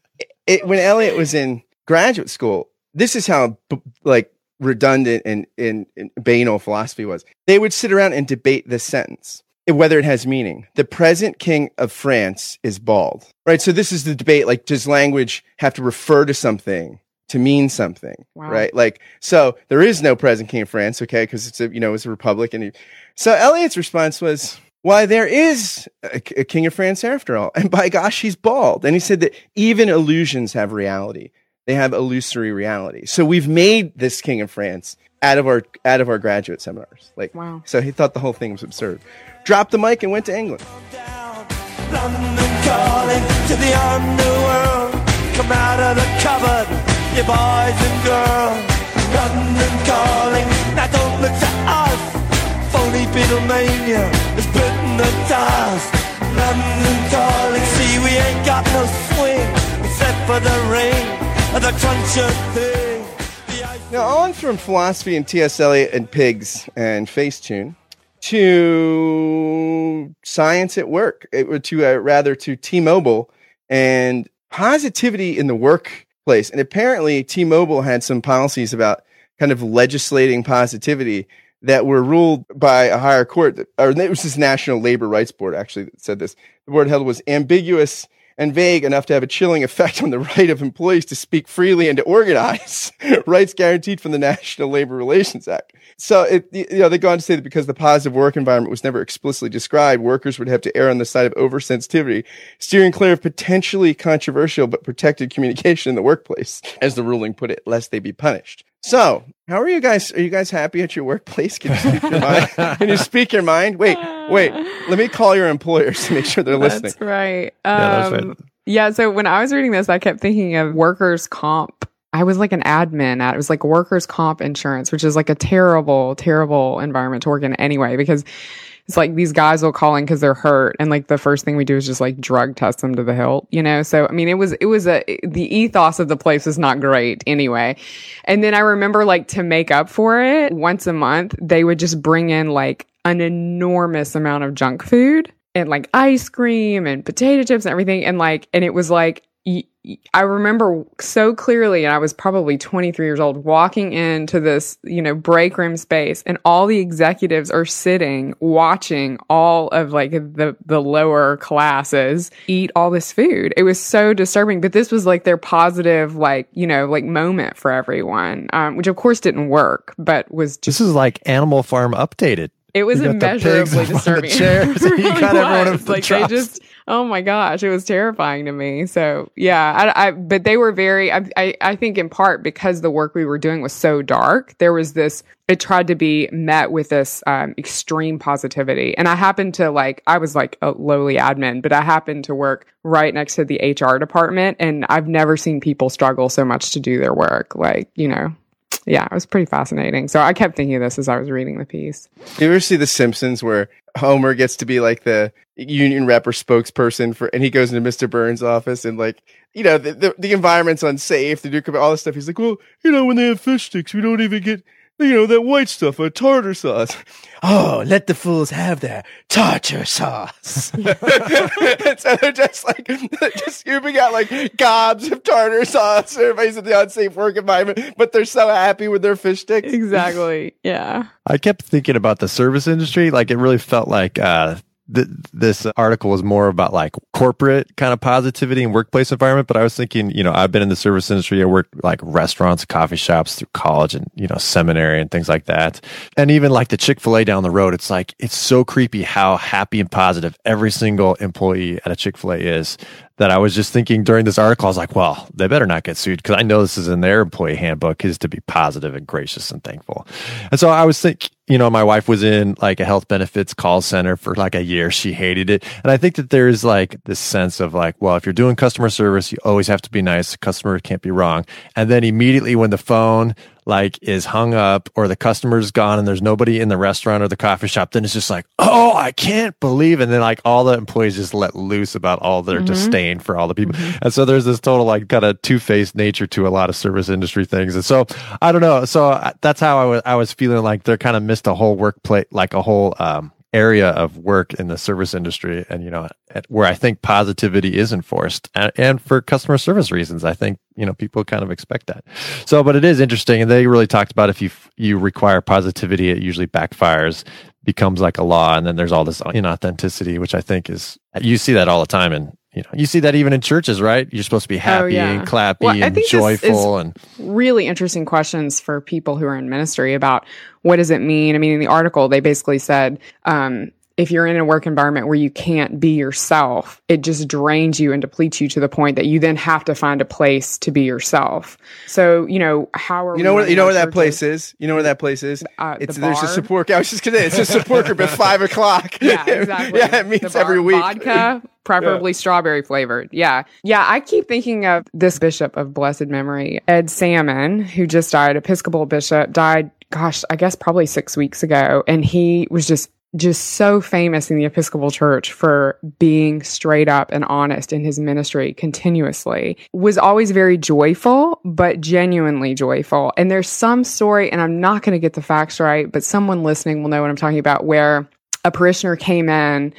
it, when Eliot was in graduate school, this is how like redundant and, and, and banal philosophy was. They would sit around and debate this sentence, eh, whether it has meaning. The present king of France is bald, right? So this is the debate. Like, does language have to refer to something? To mean something, Wow. right? Like, so there is no present king of France, okay? Because it's a, you know, it's a republic. And he, so Eliot's response was, why there is a, a king of France after all. And by gosh, he's bald. And he said that even illusions have reality. They have illusory reality. So we've made this king of France out of our out of our graduate seminars. Like Wow. so he thought the whole thing was absurd. Dropped the mic and went to England. London calling to the underworld. Come out of the cupboard, you boys and girls. London calling, now don't look to us. Phony Beatlemania is bitten the dust. London calling, see we ain't got no swing except for the ring and the crunch of Now on from philosophy and T.S. Eliot and pigs and Facetune to science at work, to uh, rather to T-Mobile and positivity in the workplace. And apparently, T-Mobile had some policies about kind of legislating positivity that were ruled by a higher court, or it was this National Labor Rights Board actually that said this. The board held was ambiguous and vague enough to have a chilling effect on the right of employees to speak freely and to organize, rights guaranteed from the National Labor Relations Act. So, it, you know, they go on to say that because the positive work environment was never explicitly described, workers would have to err on the side of oversensitivity, steering clear of potentially controversial but protected communication in the workplace, as the ruling put it, lest they be punished. So, how are you guys? Are you guys happy at your workplace? Can you speak your mind? Can you speak your mind? Wait, wait. Let me call your employers to make sure they're listening. That's right. Yeah, that's Um, right. Yeah. So when I was reading this, I kept thinking of workers' comp. I was like an admin at it was like workers' comp insurance, which is like a terrible, terrible environment to work in anyway, because it's like these guys will call in because they're hurt. And like the first thing we do is just like drug test them to the hilt, you know? So, I mean, it was, it was a, the ethos of the place was not great anyway. And then I remember like to make up for it once a month, they would just bring in like an enormous amount of junk food and like ice cream and potato chips and everything. And like, and it was like, I remember so clearly, and I was probably 23 years old, walking into this, you know, break room space, and all the executives are sitting watching all of like the the lower classes eat all this food. It was so disturbing, but this was like their positive, like you know, like moment for everyone, um, which of course didn't work, but was just This is like Animal Farm updated. it was immeasurably the disturbing. chairs, and you got really everyone in was. the like trucks. they just. Oh my gosh, it was terrifying to me. So yeah, I, I but they were very. I, I I think in part because the work we were doing was so dark, there was this. It tried to be met with this um, extreme positivity, and I happened to like. I was like a lowly admin, but I happened to work right next to the HR department, and I've never seen people struggle so much to do their work. Like you know, yeah, it was pretty fascinating. So I kept thinking of this as I was reading the piece. You ever see The Simpsons where Homer gets to be like the union rep or spokesperson for, and he goes into Mr. Burns' office and like, you know, the, the, the environment's unsafe, the Duke of all this stuff. He's like, well, you know, when they have fish sticks, we don't even get, you know, that white stuff, a tartar sauce. Oh, let the fools have their tartar sauce. and so they're just like, just scooping out like gobs of tartar sauce. Everybody's in the unsafe work environment, but they're so happy with their fish sticks. Exactly. Yeah. I kept thinking about the service industry. Like it really felt like uh, th- this article was more about like corporate kind of positivity and workplace environment. But I was thinking, you know, I've been in the service industry. I worked like restaurants, coffee shops through college and, you know, seminary and things like that. And even like the Chick fil A down the road, it's like, it's so creepy how happy and positive every single employee at a Chick fil A is that I was just thinking during this article, I was like, well, they better not get sued because I know this is in their employee handbook is to be positive and gracious and thankful. And so I was thinking, you know, my wife was in like a health benefits call center for like a year. She hated it. And I think that there's like this sense of like, well, if you're doing customer service, you always have to be nice. The customer can't be wrong. And then immediately when the phone like is hung up or the customer's gone and there's nobody in the restaurant or the coffee shop, then it's just like, oh, I can't believe. And then like all the employees just let loose about all their mm-hmm. disdain for all the people. Mm-hmm. And so there's this total like kind of two faced nature to a lot of service industry things. And so I don't know. So I- that's how I was, I was feeling like they're kind of missed a whole workplace, like a whole, um, area of work in the service industry and you know where i think positivity is enforced and, and for customer service reasons. I think you know people kind of expect that. So but it is interesting and they really talked about if you you require positivity it usually backfires becomes like a law and then there's all this inauthenticity which i think is you see that all the time and you know you see that even in churches right you're supposed to be happy yeah. and clappy Well, and think this is- joyful and really interesting questions for people who are in ministry about what does it mean. I mean, in the article, they basically said, um, if you're in a work environment where you can't be yourself, it just drains you and depletes you to the point that you then have to find a place to be yourself. So, you know, how are You know we where you know where that place is. You know where that place is. Uh, the it's there's a support. I was just gonna. It's a support group at five o'clock. Yeah, exactly. yeah, it meets bar- every week. Vodka, preferably strawberry flavored. Yeah. Yeah. I keep thinking of this bishop of blessed memory, Ed Salmon, who just died, Episcopal bishop, died, gosh, I guess probably six weeks ago. And he was just just so famous in the Episcopal Church for being straight up and honest in his ministry continuously. Was always very joyful, but genuinely joyful. And there's some story, and I'm not going to get the facts right, but someone listening will know what I'm talking about, where a parishioner came in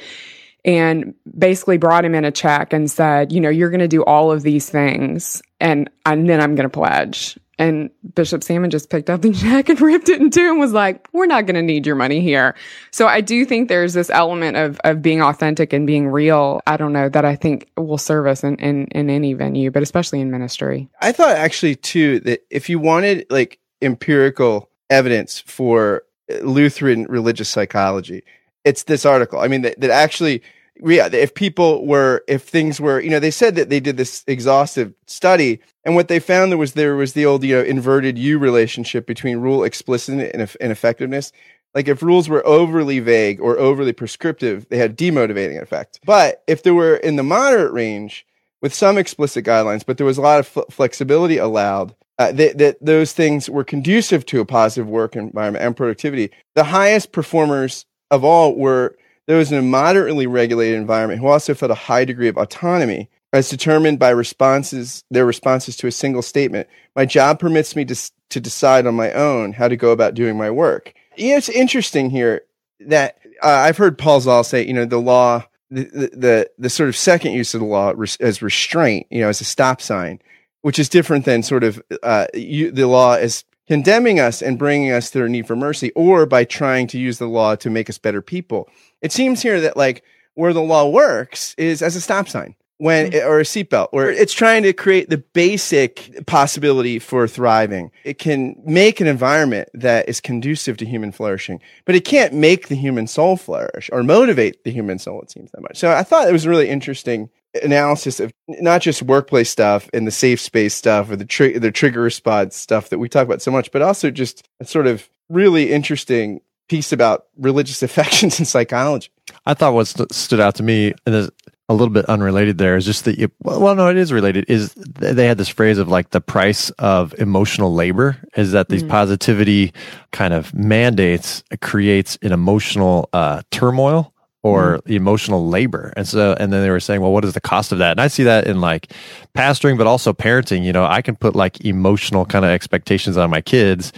and basically brought him in a check and said, you know, you're going to do all of these things and, and then I'm going to pledge. And Bishop Salmon just picked up the check and ripped it in two and was like, we're not going to need your money here. So I do think there's this element of, of being authentic and being real. I don't know that I think will serve us in, in, in any venue, but especially in ministry. I thought actually too that if you wanted like empirical evidence for Lutheran religious psychology, it's this article. I mean that, that actually yeah, if people were if things were, you know, they said that they did this exhaustive study and what they found there was there was the old, you know, inverted U relationship between rule explicitness and, and effectiveness. Like if rules were overly vague or overly prescriptive, they had demotivating effect. But if they were in the moderate range with some explicit guidelines, but there was a lot of fl- flexibility allowed, uh, that, that those things were conducive to a positive work environment and productivity. The highest performers of all were those in a moderately regulated environment who also felt a high degree of autonomy as determined by responses their responses to a single statement. My job permits me to, to decide on my own how to go about doing my work. You know it's interesting here that uh, i've heard paul Zahl say you know the law the, the, the, the sort of second use of the law res- as restraint you know as a stop sign which is different than sort of uh, you, the law as condemning us and bringing us to their need for mercy or by trying to use the law to make us better people it seems here that like where the law works is as a stop sign when mm. or a seatbelt where it's trying to create the basic possibility for thriving. It can make an environment that is conducive to human flourishing but it can't make the human soul flourish or motivate the human soul it seems that much. So i thought it was a really interesting analysis of not just workplace stuff and the safe space stuff or the tri- the trigger response stuff that we talk about so much, but also just a sort of really interesting piece about religious affections and psychology. I thought what st- stood out to me, and is a little bit unrelated there, is just that, you, well, well, no, it is related, is th- they had this phrase of like the price of emotional labor, is that these positivity kind of mandates creates an emotional uh, turmoil or emotional labor. And so, and then they were saying, well, what is the cost of that? And I see that in like pastoring, but also parenting. You know, I can put like emotional kind of expectations on my kids,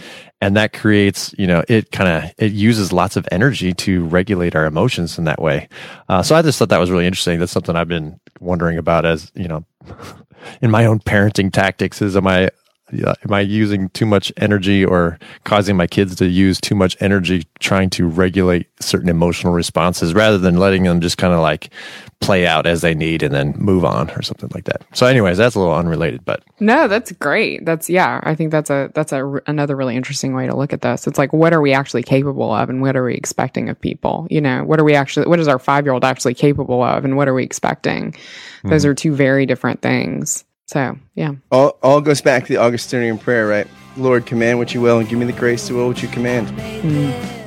and that creates, you know, it kind of it uses lots of energy to regulate our emotions in that way. Uh, so I just thought that was really interesting. That's something I've been wondering about as you know, in my own parenting tactics. Is am I am I using too much energy or causing my kids to use too much energy trying to regulate certain emotional responses rather than letting them just kind of like play out as they need and then move on or something like that. So anyways, that's a little unrelated, but No, that's great. That's yeah. I think that's a that's a another really interesting way to look at this. It's like what are we actually capable of, and what are we expecting of people? You know, what are we actually? What is our five year old actually capable of, and what are we expecting? Those mm-hmm. are two very different things. So yeah, All, all goes back to the Augustinian prayer, right? Lord, command what you will and give me the grace to will what you command. promised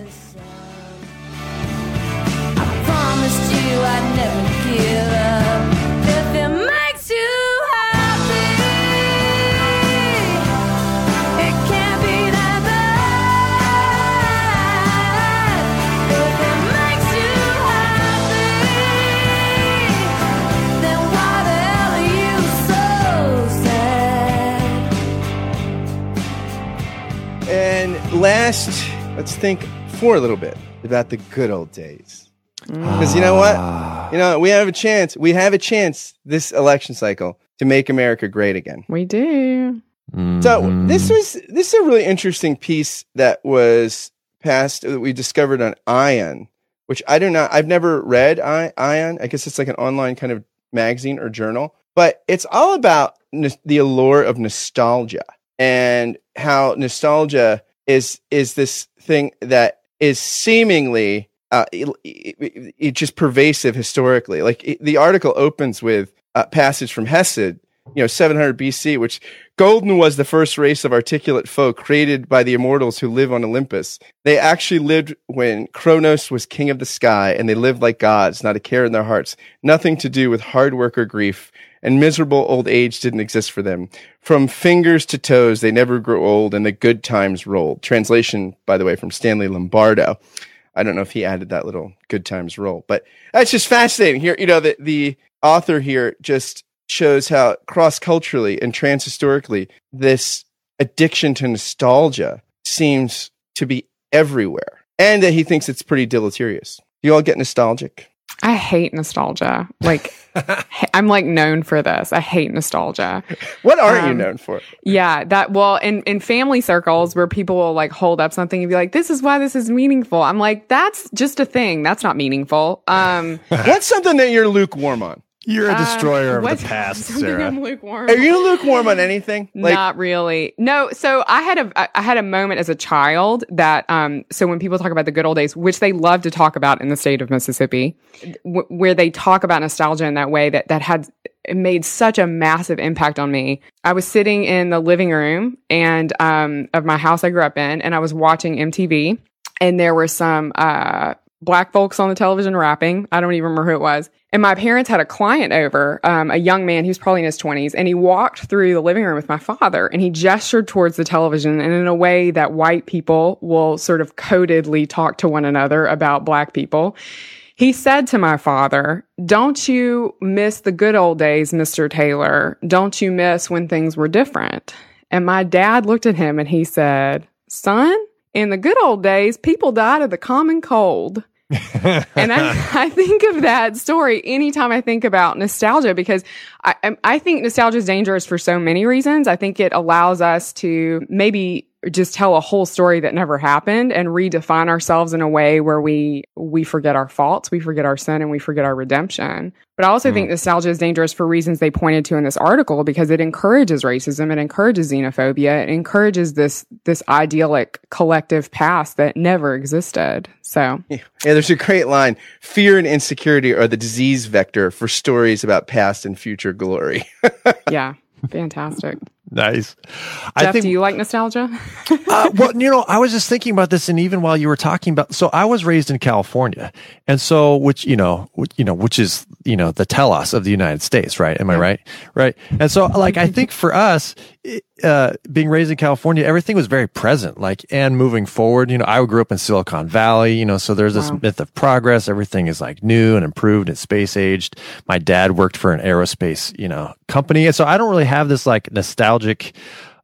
last, let's think for a little bit about the good old days. Because you know what? You know, we have a chance. We have a chance this election cycle to make America great again. We do. So Mhm. this was this is a really interesting piece that was passed that we discovered on Aeon, which I do not I've never read I, Aeon. I guess it's like an online kind of magazine or journal, but it's all about n- the allure of nostalgia and how nostalgia is is this thing that is seemingly uh, it, it- it just pervasive historically. Like the article opens with a passage from Hesiod, you know, 700 BC, which Golden was the first race of articulate folk created by the immortals who live on Olympus. They actually lived when Kronos was king of the sky, and they lived like gods, not a care in their hearts, nothing to do with hard work or grief, and miserable old age didn't exist for them. From fingers to toes, they never grew old, and the good times rolled. Translation, by the way, from Stanley Lombardo. I don't know if he added that little good times roll, but that's just fascinating. Here, you know, the, the author here just shows how cross culturally and transhistorically this addiction to nostalgia seems to be everywhere, and that he thinks it's pretty deleterious. You all get nostalgic. I hate nostalgia. Like, I'm like known for this. I hate nostalgia. What you Um, known for? Yeah, that well, in in family circles where people will like hold up something and be like, "This is why this is meaningful." I'm like, "That's just a thing. That's not meaningful." Um, What's something that you're lukewarm on? You're a uh, destroyer of the past, Sarah. I'm lukewarm. Are you lukewarm on anything? Like, not really. No. So I had a I- I had a moment as a child that um. So when people talk about the good old days, which they love to talk about in the state of Mississippi, w- where they talk about nostalgia in that way that that had made such a massive impact on me. I was sitting in the living room and um of my house I grew up in, and I was watching MTV, and there were some uh black folks on the television rapping. I don't even remember who it was. And my parents had a client over, um, a young man who's probably in his 20s, and he walked through the living room with my father and he gestured towards the television and in a way that white people will sort of codedly talk to one another about black people. He said to my father, Don't you miss the good old days, Mr. Taylor? Don't you miss when things were different? And my dad looked at him and he said, Son, in the good old days, people died of the common cold. and I, I think of that story anytime I think about nostalgia because I, I think nostalgia is dangerous for so many reasons. I think it allows us to maybe just tell a whole story that never happened and redefine ourselves in a way where we we forget our faults, we forget our sin, and we forget our redemption. But I also hmm. think nostalgia is dangerous for reasons they pointed to in this article because it encourages racism, it encourages xenophobia, it encourages this this idyllic collective past that never existed. So Yeah, there's a great line. Fear and insecurity are the disease vector for stories about past and future glory. yeah, fantastic. Nice. I think do you like nostalgia? uh, well, you know, I was just thinking about this, and even while you were talking about, so I was raised in California, and so which you know, which, you know, which is you know the telos of the United States, right? Am I right? Right. And so, like, I think for us, it, uh, being raised in California, everything was very present, like, and moving forward. You know, I grew up in Silicon Valley, you know, so there's this Wow. myth of progress. Everything is like new and improved and space aged. My dad worked for an aerospace, you know, company, and so I don't really have this like nostalgic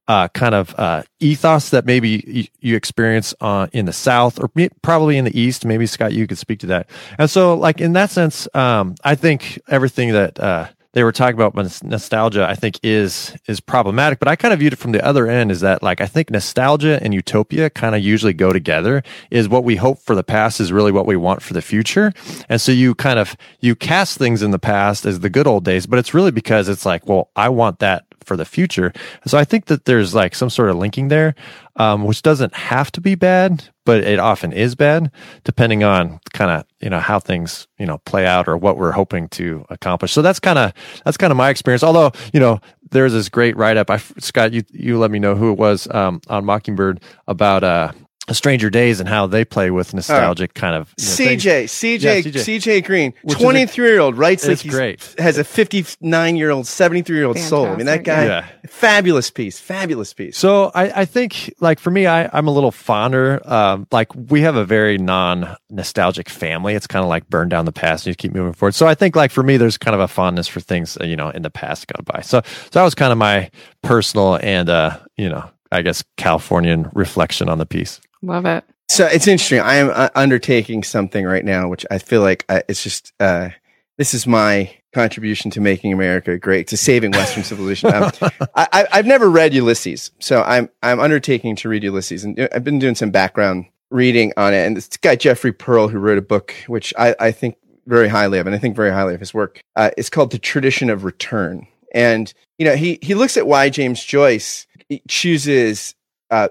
uh, kind of uh, ethos that maybe you, you experience uh, in the South or probably in the East. Maybe Scott, you could speak to that. And so, like in that sense, um, I think everything that uh, they were talking about nostalgia, I think is is problematic. But I kind of viewed it from the other end. Is that like I think nostalgia and utopia kind of usually go together. Is what we hope for the past is really what we want for the future. And so you kind of you cast things in the past as the good old days, but it's really because it's like, well, I want that for the future. So I think that there's like some sort of linking there, um, which doesn't have to be bad, but it often is bad, depending on kind of you know how things you know play out or what we're hoping to accomplish. So that's kind of that's kind of my experience. Although you know there's this great write up. I Scott, you you let me know who it was um, on Mockingbird about uh, Stranger Days and how they play with nostalgic kind of you know. CJ, CJ, Yeah, CJ. CJ Green, Which is a- 23 year old, writes like he's, great. has a 59 year old, 73 year old soul. I mean, that guy, Yeah. fabulous piece, fabulous piece. So I, I think like for me, I, I'm a little fonder. Um, like we have a very non nostalgic family. It's kind of like burn down the past and you keep moving forward. So I think like for me, there's kind of a fondness for things, uh, you know, in the past gone by. So, so that was kind of my personal and, uh, you know, I guess Californian reflection on the piece. Love it. So it's interesting. I am uh, undertaking something right now, which I feel like I, it's just uh, this is my contribution to making America great, to saving Western civilization. Um, I, I, I've never read Ulysses, so I'm I'm undertaking to read Ulysses, and uh, I've been doing some background reading on it. And this guy Jeffrey Perl, who wrote a book which I, I think very highly of, and I think very highly of his work. Uh, it's called The Tradition of Return, and you know he he looks at why James Joyce chooses uh,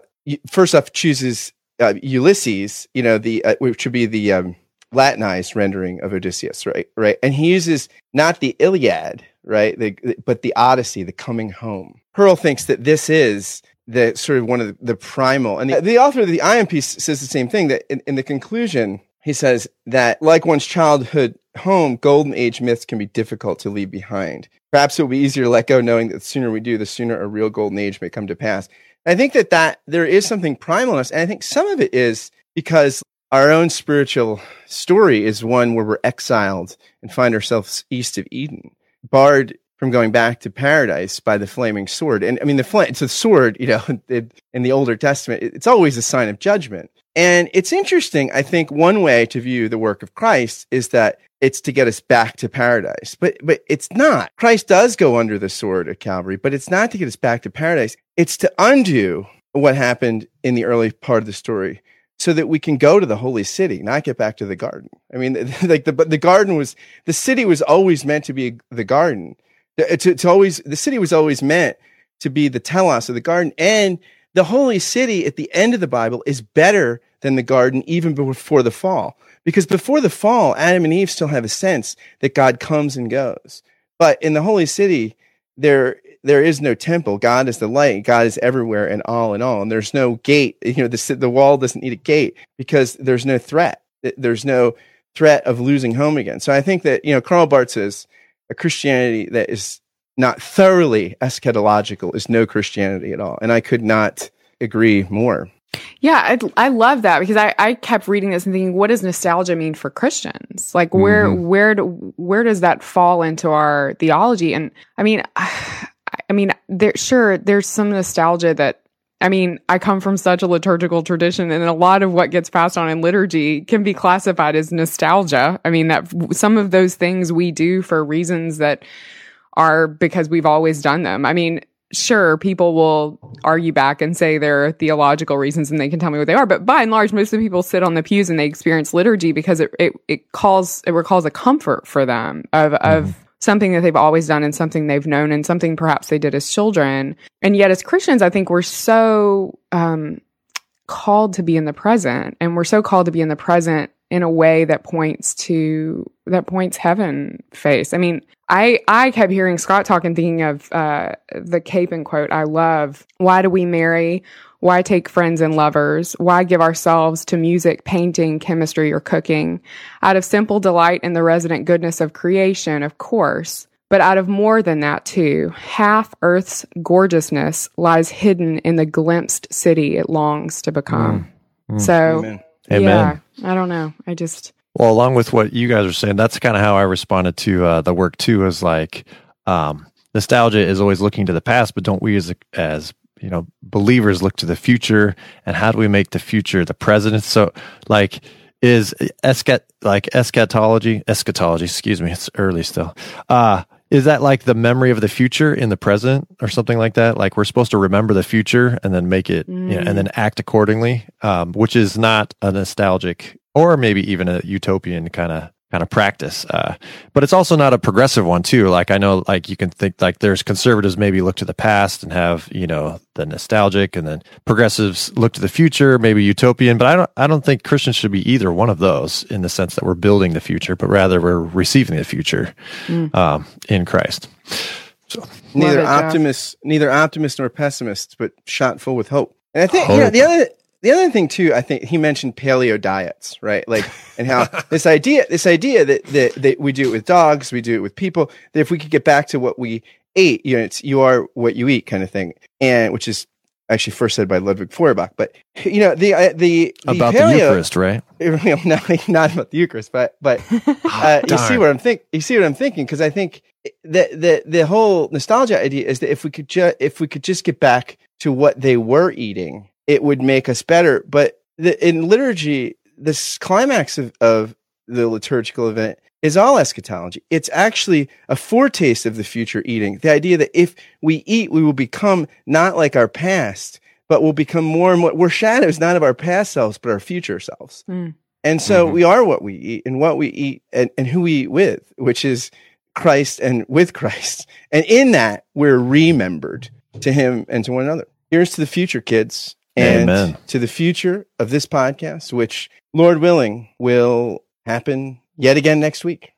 first off chooses uh, Ulysses, you know the uh, which would be the um, Latinized rendering of Odysseus, right? Right, and he uses not the Iliad, right, the, but the Odyssey, the coming home. Perl thinks that this is the sort of one of the, the primal, and the, the author of the Aeon piece says the same thing. That in, in the conclusion, he says that like one's childhood home, golden age myths can be difficult to leave behind. Perhaps it will be easier to let go, knowing that the sooner we do, the sooner a real golden age may come to pass. I think that that there is something primal in us, and I think some of it is because our own spiritual story is one where we're exiled and find ourselves east of Eden, barred from going back to paradise by the flaming sword. And I mean, the it's a sword, you know, in the Older Testament, it's always a sign of judgment. And it's interesting. I think one way to view the work of Christ is that it's to get us back to paradise, but but it's not. Christ does go under the sword at Calvary, but it's not to get us back to paradise. It's to undo what happened in the early part of the story so that we can go to the holy city, not get back to the garden. I mean, like the, the garden was, the city was always meant to be the garden. To, to always, the city was always meant to be the telos of the garden. And the holy city at the end of the Bible is better than the garden even before the fall. Because before the fall, Adam and Eve still have a sense that God comes and goes. But in the holy city, there there is no temple. God is the light. God is everywhere and all in all. And there's no gate. You know, the the wall doesn't need a gate because there's no threat. There's no threat of losing home again. So I think that you know Karl Barth says a Christianity that is not thoroughly eschatological is no Christianity at all. And I could not agree more. Yeah, I, I love that because I, I kept reading this and thinking, what does nostalgia mean for Christians? Like, where mm-hmm. where do, where does that fall into our theology? And I mean, I mean, there sure there's some nostalgia that. I mean, I come from such a liturgical tradition, and a lot of what gets passed on in liturgy can be classified as nostalgia. I mean, that some of those things we do for reasons that are because we've always done them. I mean, sure, people will argue back and say there are theological reasons and they can tell me what they are. But by and large, most of the people sit on the pews and they experience liturgy because it, it, it calls, it recalls a comfort for them of, of something that they've always done and something they've known and something perhaps they did as children. And yet as Christians, I think we're so, um, called to be in the present and we're so called to be in the present in a way that points to that points heaven face. I mean, I I kept hearing Scott talk and thinking of uh, the and quote. I love. Why do we marry? Why take friends and lovers? Why give ourselves to music, painting, chemistry, or cooking? Out of simple delight in the resident goodness of creation, of course, but out of more than that too. Half Earth's gorgeousness lies hidden in the glimpsed city it longs to become. So, Amen. Amen. I don't know. I just Well, along with what you guys are saying, that's kind of how I responded to uh, the work too. Is like um, nostalgia is always looking to the past, but don't we as as you know believers look to the future? And how do we make the future the present? So, like, is eschat like eschatology eschatology? Excuse me, it's early still. Uh, is that like the memory of the future in the present or something like that? Like we're supposed to remember the future and then make it, you know, and then act accordingly, um, which is not a nostalgic or maybe even a utopian kind of kind of practice. Uh, but it's also not a progressive one too. Like I know, like you can think like there's conservatives maybe look to the past and have you know the nostalgic, and then progressives look to the future, maybe utopian. But I don't I don't think Christians should be either one of those in the sense that we're building the future, but rather we're receiving the future um, in Christ. neither it, optimists, neither optimists nor pessimists, but shot full with hope. And I think you know, the other the other thing too, I think he mentioned paleo diets, right? Like, and how this idea, this idea that, that that we do it with dogs, we do it with people. That if we could get back to what we ate, you know, it's you are what you eat kind of thing, and which is actually first said by Ludwig Feuerbach. But you know, the uh, the, the About paleo, the Eucharist, right? you know, not, not about the Eucharist, but but uh, you see what I'm think you see what I'm thinking because I think the the the whole nostalgia idea is that if we could ju- if we could just get back to what they were eating, it would make us better. But the, in liturgy, this climax of, of the liturgical event is all eschatology. It's actually a foretaste of the future eating. The idea that if we eat, we will become not like our past, but will become more and more. We're shadows not of our past selves, but our future selves. Mm. And so we are what we eat and what we eat and, and who we eat with, which is Christ and with Christ. And in that, we're remembered to him and to one another. Here's to the future, kids. And Amen. to the future of this podcast, which, Lord willing, will happen yet again next week.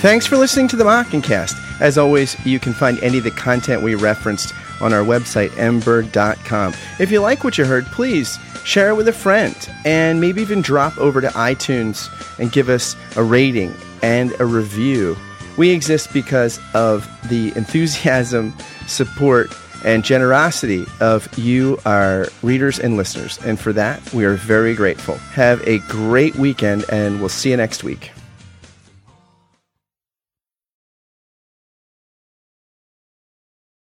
Thanks for listening to the Mockingcast. As always, you can find any of the content we referenced on our website, mbird.com. If you like what you heard, please share it with a friend and maybe even drop over to iTunes and give us a rating and a review. We exist because of the enthusiasm, support, and generosity of you, our readers and listeners. And for that, we are very grateful. Have a great weekend, and we'll see you next week.